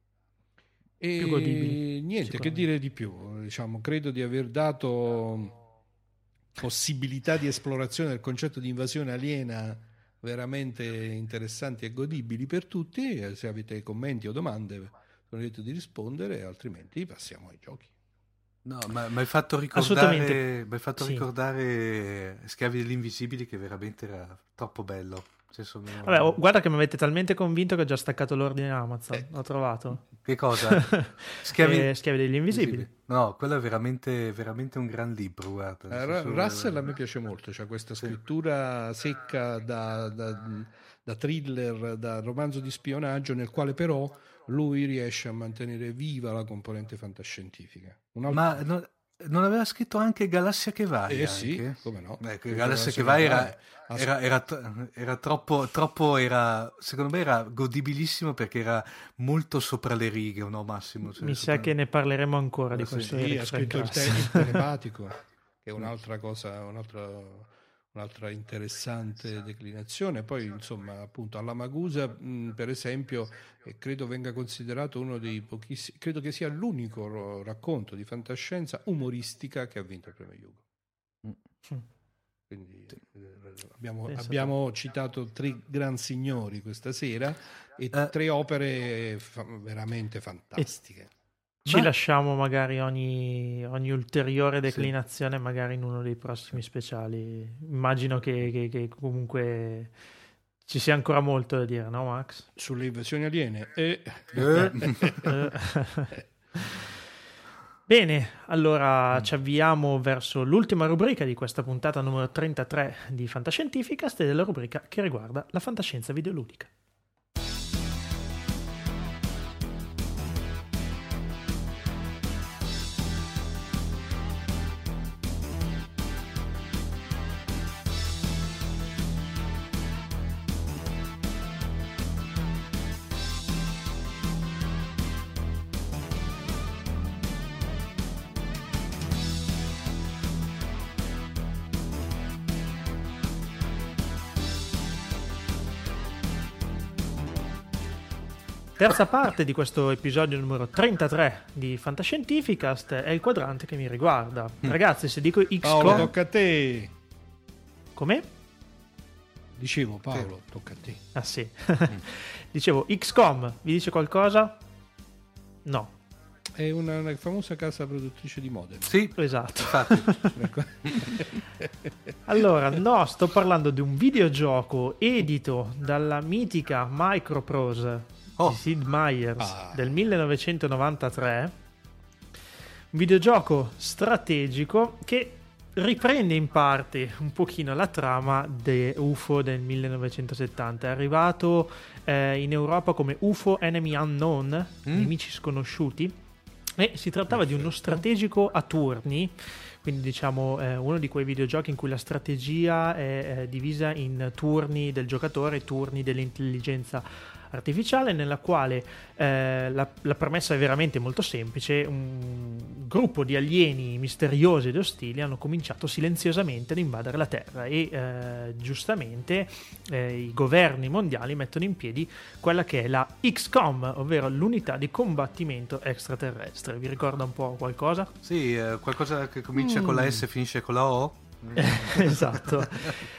E niente, che dire di più? Diciamo, credo di aver dato possibilità di esplorazione del concetto di invasione aliena veramente interessanti e godibili per tutti. Se avete commenti o domande, sono lieto di rispondere, altrimenti passiamo ai giochi. No, ma mi hai fatto ricordare, fatto sì. ricordare Schiavi degli Invisibili che veramente era troppo bello. Senso, Vabbè, oh, guarda che mi avete talmente convinto che ho già staccato l'ordine Amazon. Eh. Ho trovato. Che cosa? Schiavi, eh, schiavi degli invisibili. No, quello è veramente, veramente un gran libro. Guarda, eh, Russell a me piace molto, c'è questa scrittura sì. secca da, da, da, thriller, da romanzo di spionaggio, nel quale però lui riesce a mantenere viva la componente fantascientifica. Altro... Ma no, non aveva scritto anche Galassia che vai? Eh sì, come no? Ecco, Galassia che vai era, era, era, era, troppo, troppo era, secondo me era godibilissimo perché era molto sopra le righe, no Massimo? Cioè, Mi sopra... sa che ne parleremo ancora di questo. Sì, ha scritto il, te- il telematico, che è un'altra cosa, un'altra un'altra interessante declinazione. Poi, insomma, appunto, alla Magusa, mh, per esempio, eh, credo venga considerato uno dei pochissimi, credo che sia l'unico racconto di fantascienza umoristica che ha vinto il premio Hugo. Mm. Quindi eh, abbiamo, abbiamo citato tre gran signori questa sera e eh. tre opere fa- veramente fantastiche. Ci Beh. lasciamo magari ogni, ogni ulteriore declinazione, sì. magari in uno dei prossimi speciali. Immagino che, che, che, comunque ci sia ancora molto da dire, no, Max? Sulle invasioni aliene. E... Eh. Bene, allora ci avviamo verso l'ultima rubrica di questa puntata numero 33 di Fantascientificast ed è la rubrica che riguarda la fantascienza videoludica. Terza parte di questo episodio numero 33 di Fantascientificast è il quadrante che mi riguarda. Mm. Ragazzi, se dico XCOM... Paolo, tocca a te. Come? Dicevo Paolo, sì. tocca a te. Ah sì. Dicevo, XCOM, vi dice qualcosa? No. È una, una, famosa casa produttrice di Modena. Sì, esatto. Allora, no, sto parlando di un videogioco edito dalla mitica Microprose oh. di Sid Meier's ah. del 1993, un videogioco strategico che riprende in parte un pochino la trama di UFO del 1970. È arrivato eh, in Europa come UFO Enemy Unknown, mm. nemici sconosciuti, e si trattava Perfetto. di uno strategico a turni quindi diciamo eh, uno di quei videogiochi in cui la strategia è, è divisa in turni del giocatore, turni dell'intelligenza artificiale nella quale eh, la, la, premessa è veramente molto semplice, un gruppo di alieni misteriosi ed ostili hanno cominciato silenziosamente ad invadere la Terra e eh, giustamente eh, i governi mondiali mettono in piedi quella che è la XCOM, ovvero l'unità di combattimento extraterrestre. Vi ricorda un po' qualcosa? Sì, eh, qualcosa che comincia mm. con la S e finisce con la O. esatto,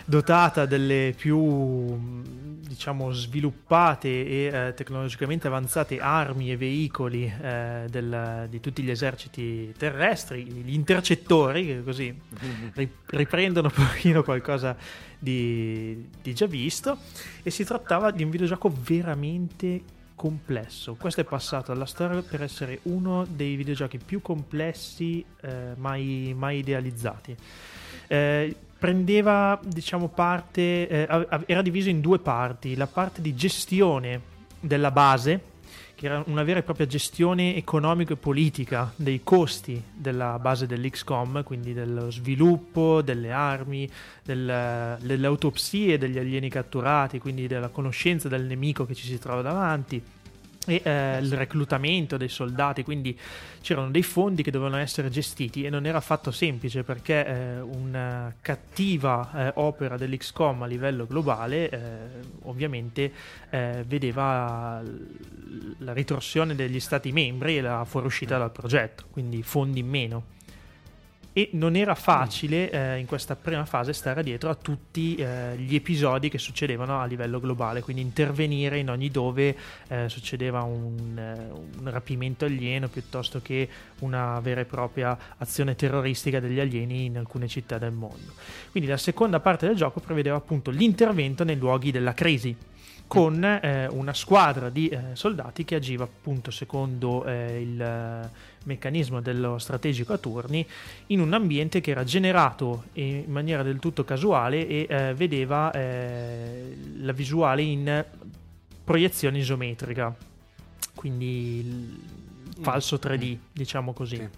dotata delle più diciamo sviluppate e eh, tecnologicamente avanzate armi e veicoli eh, del, di tutti gli eserciti terrestri, gli intercettori, che così riprendono un pochino qualcosa di, di già visto, e si trattava di un videogioco veramente complesso. Questo è passato alla storia per essere uno dei videogiochi più complessi eh, mai, mai idealizzati eh, prendeva diciamo parte eh, era diviso in due parti. La parte di gestione della base che era una vera e propria gestione economica e politica dei costi della base dell'XCOM, quindi dello sviluppo delle armi, del, delle autopsie degli alieni catturati, quindi della conoscenza del nemico che ci si trova davanti, e eh, il reclutamento dei soldati, quindi c'erano dei fondi che dovevano essere gestiti e non era affatto semplice perché eh, una cattiva eh, opera dell'XCOM a livello globale eh, ovviamente eh, vedeva la ritorsione degli stati membri e la fuoriuscita dal progetto, quindi fondi in meno. E non era facile eh, in questa prima fase stare dietro a tutti eh, gli episodi che succedevano a livello globale, quindi intervenire in ogni dove eh, succedeva un, eh, un, rapimento alieno piuttosto che una vera e propria azione terroristica degli alieni in alcune città del mondo. Quindi la seconda parte del gioco prevedeva appunto l'intervento nei luoghi della crisi con eh, una squadra di eh, soldati che agiva appunto secondo il meccanismo dello strategico a turni in un ambiente che era generato in maniera del tutto casuale e eh, vedeva eh, la visuale in proiezione isometrica quindi il falso 3D mm. diciamo così sì.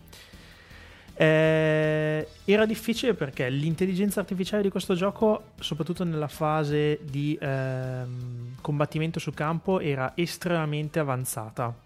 Eh, era difficile perché l'intelligenza artificiale di questo gioco, soprattutto nella fase di ehm, combattimento su campo, era estremamente avanzata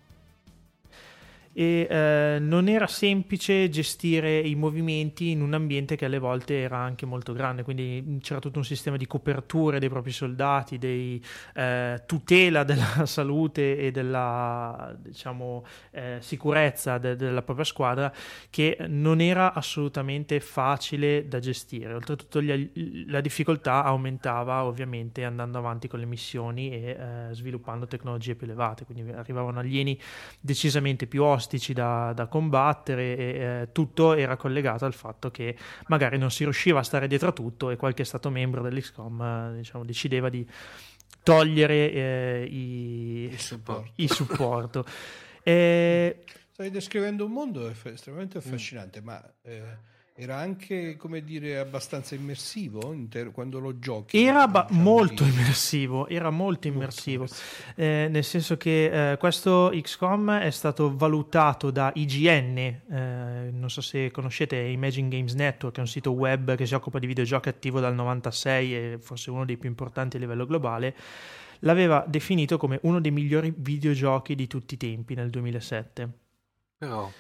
e eh, non era semplice gestire i movimenti in un ambiente che alle volte era anche molto grande, quindi c'era tutto un sistema di coperture dei propri soldati, di eh, tutela della salute e della diciamo, eh, sicurezza de- della propria squadra che non era assolutamente facile da gestire. Oltretutto gli, la difficoltà aumentava ovviamente andando avanti con le missioni e eh, sviluppando tecnologie più elevate, quindi arrivavano alieni decisamente più ostili ostici da, da combattere e eh, tutto era collegato al fatto che magari non si riusciva a stare dietro a tutto e qualche stato membro dell'XCOM eh, diciamo, decideva di togliere eh, i, il supporto. I supporto. e... Stai descrivendo un mondo estremamente affascinante, mm. ma eh, era anche, come dire, abbastanza immersivo inter- quando lo giochi. Era ba- molto immersivo, era molto immersivo, molto eh, nel senso che eh, questo XCOM è stato valutato da IGN, eh, non so se conoscete Imagine Games Network, è un sito web che si occupa di videogiochi attivo dal 96 e forse uno dei più importanti a livello globale, l'aveva definito come uno dei migliori videogiochi di tutti i tempi nel 2007. Però...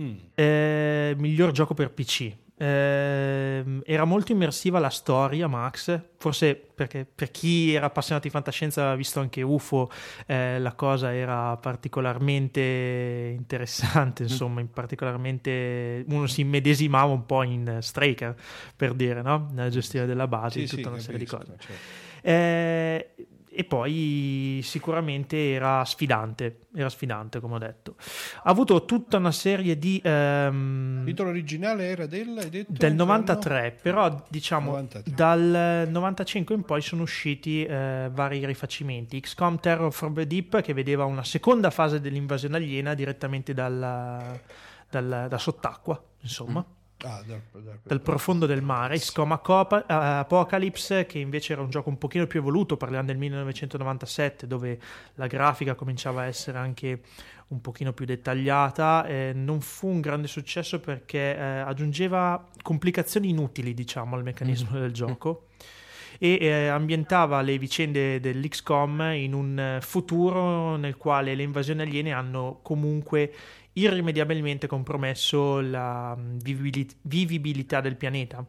Mm. Eh, miglior gioco per PC eh, era molto immersiva la storia, Max. Forse perché per chi era appassionato di fantascienza aveva visto anche UFO, eh, la cosa era particolarmente interessante. Mm. Insomma, in particolarmente uno si immedesimava un po' in Straker per dire, no? Nella gestione della base, sì, tutta sì, una serie di cose. Certo. Eh, e poi sicuramente era sfidante, era sfidante come ho detto. Ha avuto tutta una serie di... Ehm, il titolo originale era del, del 93, no? però diciamo 93. dal 95 in poi sono usciti eh, vari rifacimenti. XCOM Terror from the Deep che vedeva una seconda fase dell'invasione aliena direttamente dalla, dal, da sott'acqua, insomma. Mm ah, dal, dal, dal, profondo del mare, XCOM Apocalypse, che invece era un gioco un pochino più evoluto, parliamo del 1997, dove la grafica cominciava a essere anche un pochino più dettagliata, eh, non fu un grande successo perché eh, aggiungeva complicazioni inutili, diciamo, al meccanismo mm. del gioco e eh, ambientava le vicende dell'XCOM in un futuro nel quale le invasioni aliene hanno comunque irrimediabilmente compromesso la mm, vivibilità del pianeta.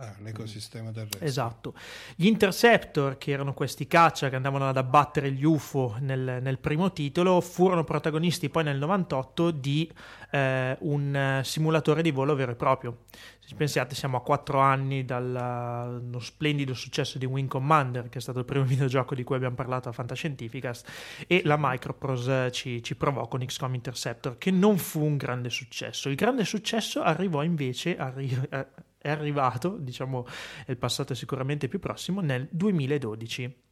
Ah, l'ecosistema terrestre. Esatto. Gli Interceptor, che erano questi caccia che andavano ad abbattere gli UFO nel, nel primo titolo, furono protagonisti poi nel 98 di eh, un simulatore di volo vero e proprio. Se pensiate, siamo a quattro anni dallo splendido successo di Wing Commander, che è stato il primo videogioco di cui abbiamo parlato a Fantascientificast, e la Microprose ci, ci provò con XCOM Interceptor, che non fu un grande successo. Il grande successo arrivò invece, arri- è arrivato, diciamo, il passato è sicuramente più prossimo, nel 2012.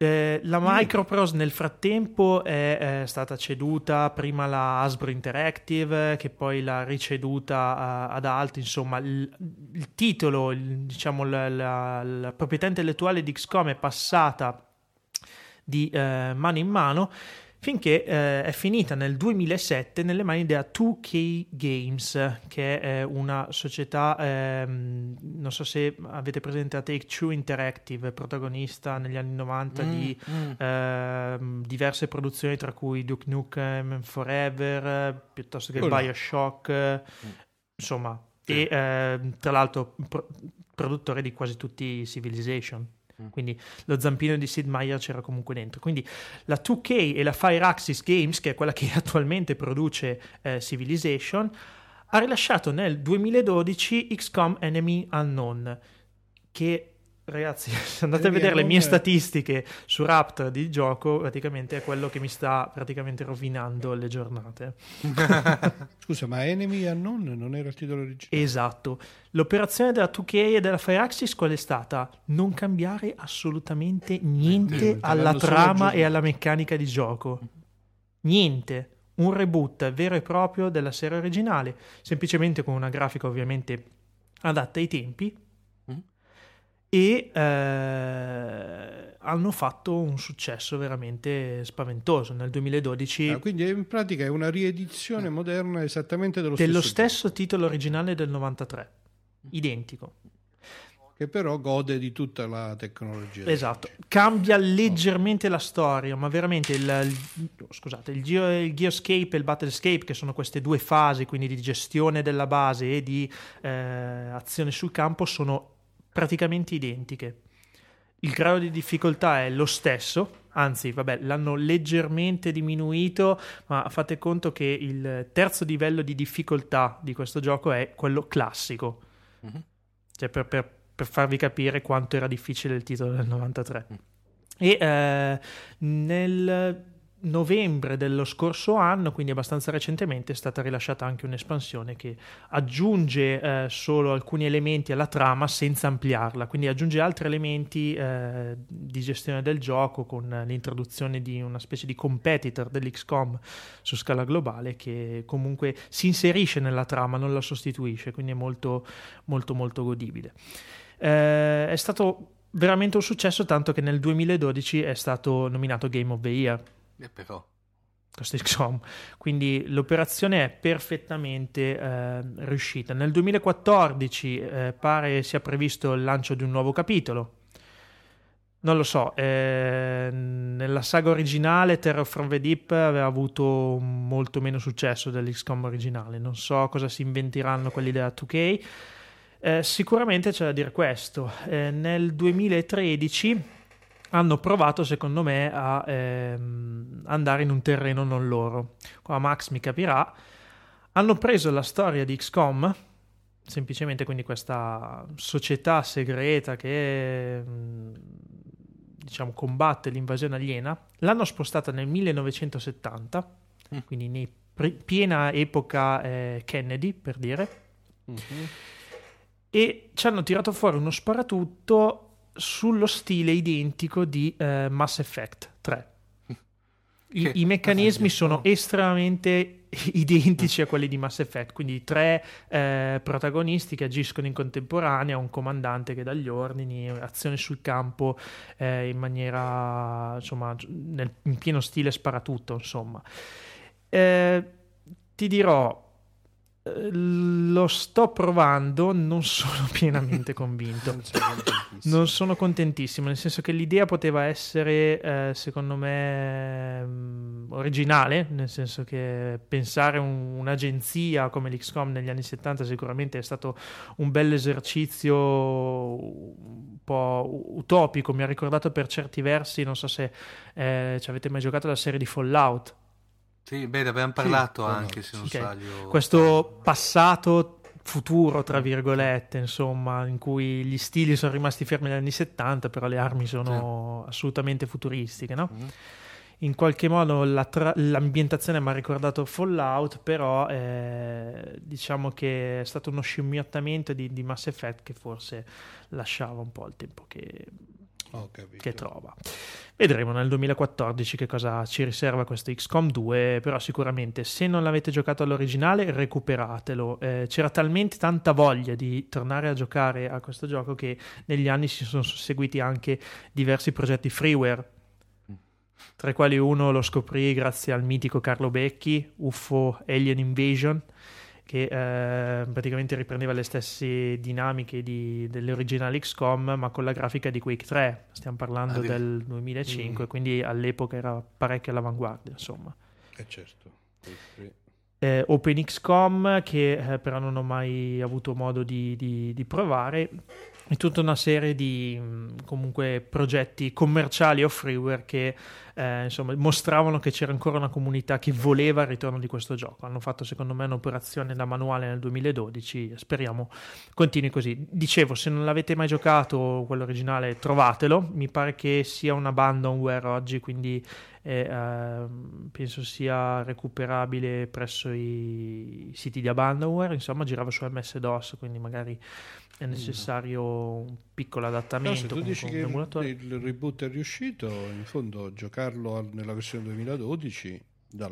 Eh, la Microprose nel frattempo è, è, stata ceduta prima alla Hasbro Interactive che poi l'ha riceduta a, ad altri insomma il, il titolo il, diciamo la, la, la, proprietà intellettuale di XCOM è passata di eh, mano in mano finché eh, è finita nel 2007 nelle mani della 2K Games, che è una società, ehm, non so se avete presente la Take Two Interactive, protagonista negli anni 90 mm, di mm. Ehm, diverse produzioni, tra cui Duke Nukem Forever, piuttosto che oh Bioshock, mm. insomma, e ehm, tra l'altro pro- produttore di quasi tutti i Civilization. Mm. Quindi lo zampino di Sid Meier c'era comunque dentro. Quindi la 2K e la Fireaxis Games, che è quella che attualmente produce eh, Civilization, ha rilasciato nel 2012 XCOM Enemy Unknown, che Ragazzi, se andate a vedere le mie statistiche su Raptor di gioco, praticamente è quello che mi sta praticamente rovinando le giornate. Scusa, ma Enemy Unknown non era il titolo originale? Esatto. L'operazione della 2K e della Fireaxis qual è stata? Non cambiare assolutamente niente Niente, alla trama e alla meccanica di gioco. Niente. Un reboot vero e proprio della serie originale, semplicemente con una grafica ovviamente adatta ai tempi e eh, hanno fatto un successo veramente spaventoso nel 2012. Ah, quindi in pratica è una riedizione moderna esattamente dello, dello stesso, stesso titolo originale del 93, identico. Che però gode di tutta la tecnologia. Esatto, cambia leggermente la storia, ma veramente il, il, scusate, il, Geo, il Geoscape e il Battlescape, che sono queste due fasi, quindi di gestione della base e di eh, azione sul campo, sono praticamente identiche. Il grado di difficoltà è lo stesso, anzi, vabbè, l'hanno leggermente diminuito, ma fate conto che il terzo livello di difficoltà di questo gioco è quello classico. Mm-hmm. Cioè, per, per, per, farvi capire quanto era difficile il titolo del 93. Mm. E eh, nel novembre dello scorso anno, quindi abbastanza recentemente, è stata rilasciata anche un'espansione che aggiunge eh, solo alcuni elementi alla trama senza ampliarla, quindi aggiunge altri elementi eh, di gestione del gioco con l'introduzione di una specie di competitor dell'XCOM su scala globale che comunque si inserisce nella trama, non la sostituisce, quindi è molto molto molto godibile. Eh, è stato veramente un successo tanto che nel 2012 è stato nominato Game of the Year eh, però. Quindi l'operazione è perfettamente eh, riuscita. Nel 2014 eh, pare sia previsto il lancio di un nuovo capitolo. Non lo so, eh, nella saga originale Terror from the Deep aveva avuto molto meno successo dell'XCOM originale. Non so cosa si inventeranno quelli della 2K. Eh, sicuramente c'è da dire questo. Eh, nel 2013 hanno provato secondo me a ehm, andare in un terreno non loro. Qua Max mi capirà. Hanno preso la storia di XCOM, semplicemente quindi questa società segreta che mm, diciamo combatte l'invasione aliena, l'hanno spostata nel 1970, mm. quindi in pre- piena epoca eh, Kennedy per dire. Mm-hmm. E ci hanno tirato fuori uno sparatutto sullo stile identico di uh, Mass Effect 3. I, I, meccanismi sono estremamente identici a quelli di Mass Effect, quindi tre eh, protagonisti che agiscono in contemporanea, un comandante che dà gli ordini, azione sul campo eh, in maniera, insomma, nel, in pieno stile sparatutto, insomma. Eh, ti dirò, lo sto provando, non sono pienamente convinto. non sono contentissimo, nel senso che l'idea poteva essere, eh, secondo me, mm, originale, nel senso che pensare un, un'agenzia come l'XCOM negli anni 70 sicuramente è stato un bel esercizio un po' utopico, mi ha ricordato per certi versi, non so se eh, ci avete mai giocato la serie di Fallout sì, bene, abbiamo parlato sì, anche, se non okay. sbaglio. Questo passato futuro, tra virgolette, insomma, in cui gli stili sono rimasti fermi negli anni 70, però le armi sono sì. assolutamente futuristiche, no? Mm. In qualche modo la tra- l'ambientazione mi ha ricordato Fallout, però eh, diciamo che è stato uno scimmiottamento di, di Mass Effect che forse lasciava un po' il tempo che che trova. Vedremo nel 2014 che cosa ci riserva questo XCOM 2, però sicuramente se non l'avete giocato all'originale recuperatelo. Eh, c'era talmente tanta voglia di tornare a giocare a questo gioco che negli anni si sono seguiti anche diversi progetti freeware, tra i quali uno lo scoprì grazie al mitico Carlo Becchi, UFO Alien Invasion, che eh, praticamente riprendeva le stesse dinamiche di, delle originali XCOM, ma con la grafica di Quake 3. Stiamo parlando ah, del 2005, mm. quindi all'epoca era parecchio all'avanguardia, insomma. Eh certo. Eh, OpenXCOM, che eh, però non ho mai avuto modo di, di, di provare, e tutta una serie di comunque progetti commerciali o freeware che eh, insomma, mostravano che c'era ancora una comunità che voleva il ritorno di questo gioco. Hanno fatto secondo me un'operazione da manuale nel 2012, speriamo continui così. Dicevo, se non l'avete mai giocato quello originale, trovatelo, mi pare che sia una abandonware oggi, quindi e eh, penso sia recuperabile presso i siti di abandonware insomma girava su MS-DOS quindi magari è necessario un piccolo adattamento no, se tu dici che il reboot è riuscito in fondo giocarlo nella versione 2012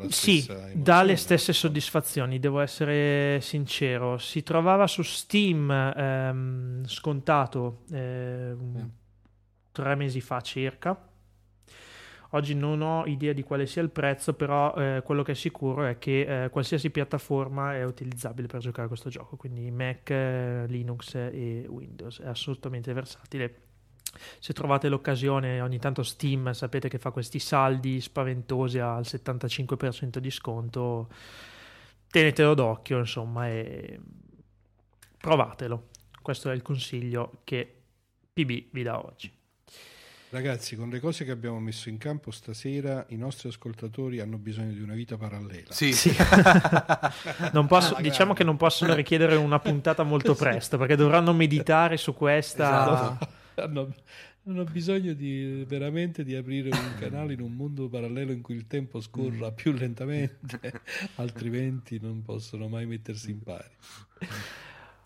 sì, dà le stesse soddisfazioni, devo essere sincero. Si trovava su Steam ehm, scontato eh, tre mesi fa circa Oggi non ho idea di quale sia il prezzo, però eh, quello che è sicuro è che eh, qualsiasi piattaforma è utilizzabile per giocare a questo gioco, quindi Mac, eh, Linux e Windows, è assolutamente versatile. Se trovate l'occasione, ogni tanto Steam sapete che fa questi saldi spaventosi al 75% di sconto, tenetelo d'occhio, insomma, e provatelo. Questo è il consiglio che PB vi dà oggi. Ragazzi, con le cose che abbiamo messo in campo stasera, i nostri ascoltatori hanno bisogno di una vita parallela. Sì, sì. posso, ah, diciamo che non possono richiedere una puntata molto presto, perché dovranno meditare su questa. Esatto. Hanno, hanno, bisogno di, veramente di aprire un canale in un mondo parallelo in cui il tempo scorra più lentamente, altrimenti non possono mai mettersi in pari.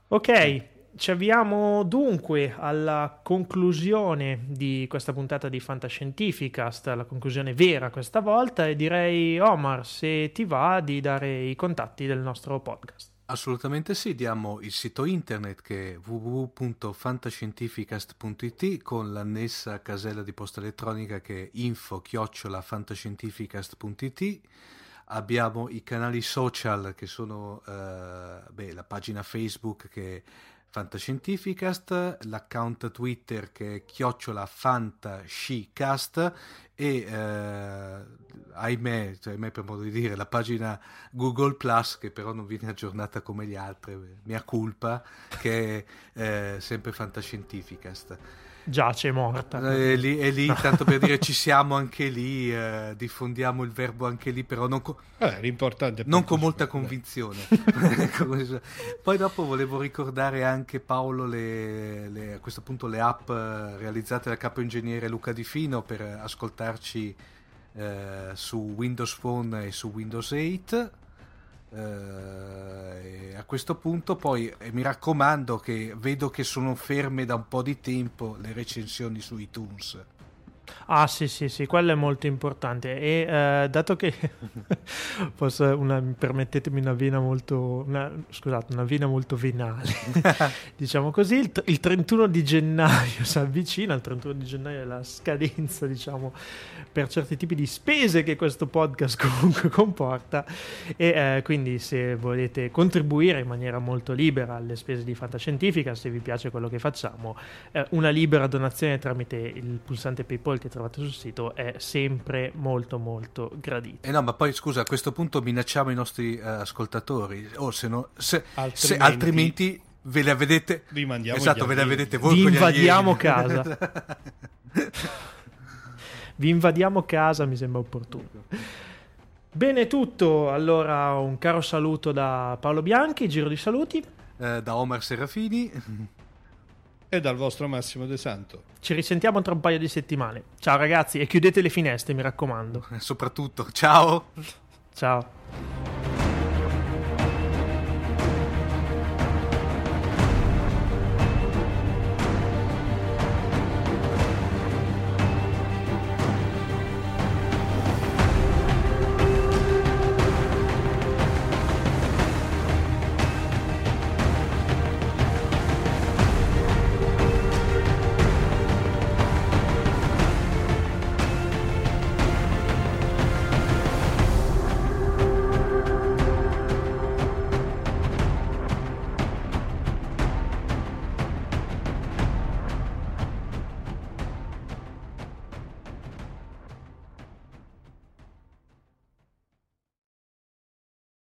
Ok, ci avviamo dunque alla conclusione di questa puntata di Fantascientificast, la conclusione vera questa volta e direi Omar se ti va di dare i contatti del nostro podcast. Assolutamente sì, diamo il sito internet che è www.fantascientificast.it con l'annessa casella di posta elettronica che è info-fantascientificast.it abbiamo i canali social che sono eh, beh, la pagina Facebook che è Fantascientificast, l'account Twitter che è chiocciola fantascicast e eh, ahimè, cioè, ahimè per modo di dire, la pagina Google Plus che però non viene aggiornata come le altre, mia colpa, che è eh, sempre Fantascientificast giace morta. È lì, è lì tanto per dire ci siamo anche lì, eh, diffondiamo il verbo anche lì, però non, co- eh, non con molta convinzione. Poi dopo volevo ricordare anche Paolo le, le, a questo punto le app realizzate dal capo ingegnere Luca Di Fino per ascoltarci eh, su Windows Phone e su Windows 8 Uh, a questo punto poi eh, mi raccomando che vedo che sono ferme da un po' di tempo le recensioni su iTunes Ah sì sì sì, quello è molto importante. E eh, dato che posso, una, permettetemi una vena molto, una, scusate, una vena molto venale, diciamo così, il, il, 31 di gennaio si avvicina, il 31 di gennaio è la scadenza diciamo per certi tipi di spese che questo podcast comunque comporta. E eh, quindi se volete contribuire in maniera molto libera alle spese di fantascientifica, se vi piace quello che facciamo, eh, una libera donazione tramite il pulsante PayPal che trovate sul sito è sempre molto molto gradito. Eh no, ma poi scusa, a questo punto minacciamo i nostri uh, ascoltatori, o oh, se, no, se, altrimenti, se altrimenti ve la vedete vi mandiamo esatto, ve la vedete voi vi invadiamo casa. vi invadiamo casa, mi sembra opportuno. Bene tutto, allora un caro saluto da Paolo Bianchi, giro di saluti. Eh, da Omar Serafini e dal vostro Massimo De Santo. Ci risentiamo tra un paio di settimane. Ciao ragazzi e chiudete le finestre, mi raccomando. Soprattutto, ciao. Ciao.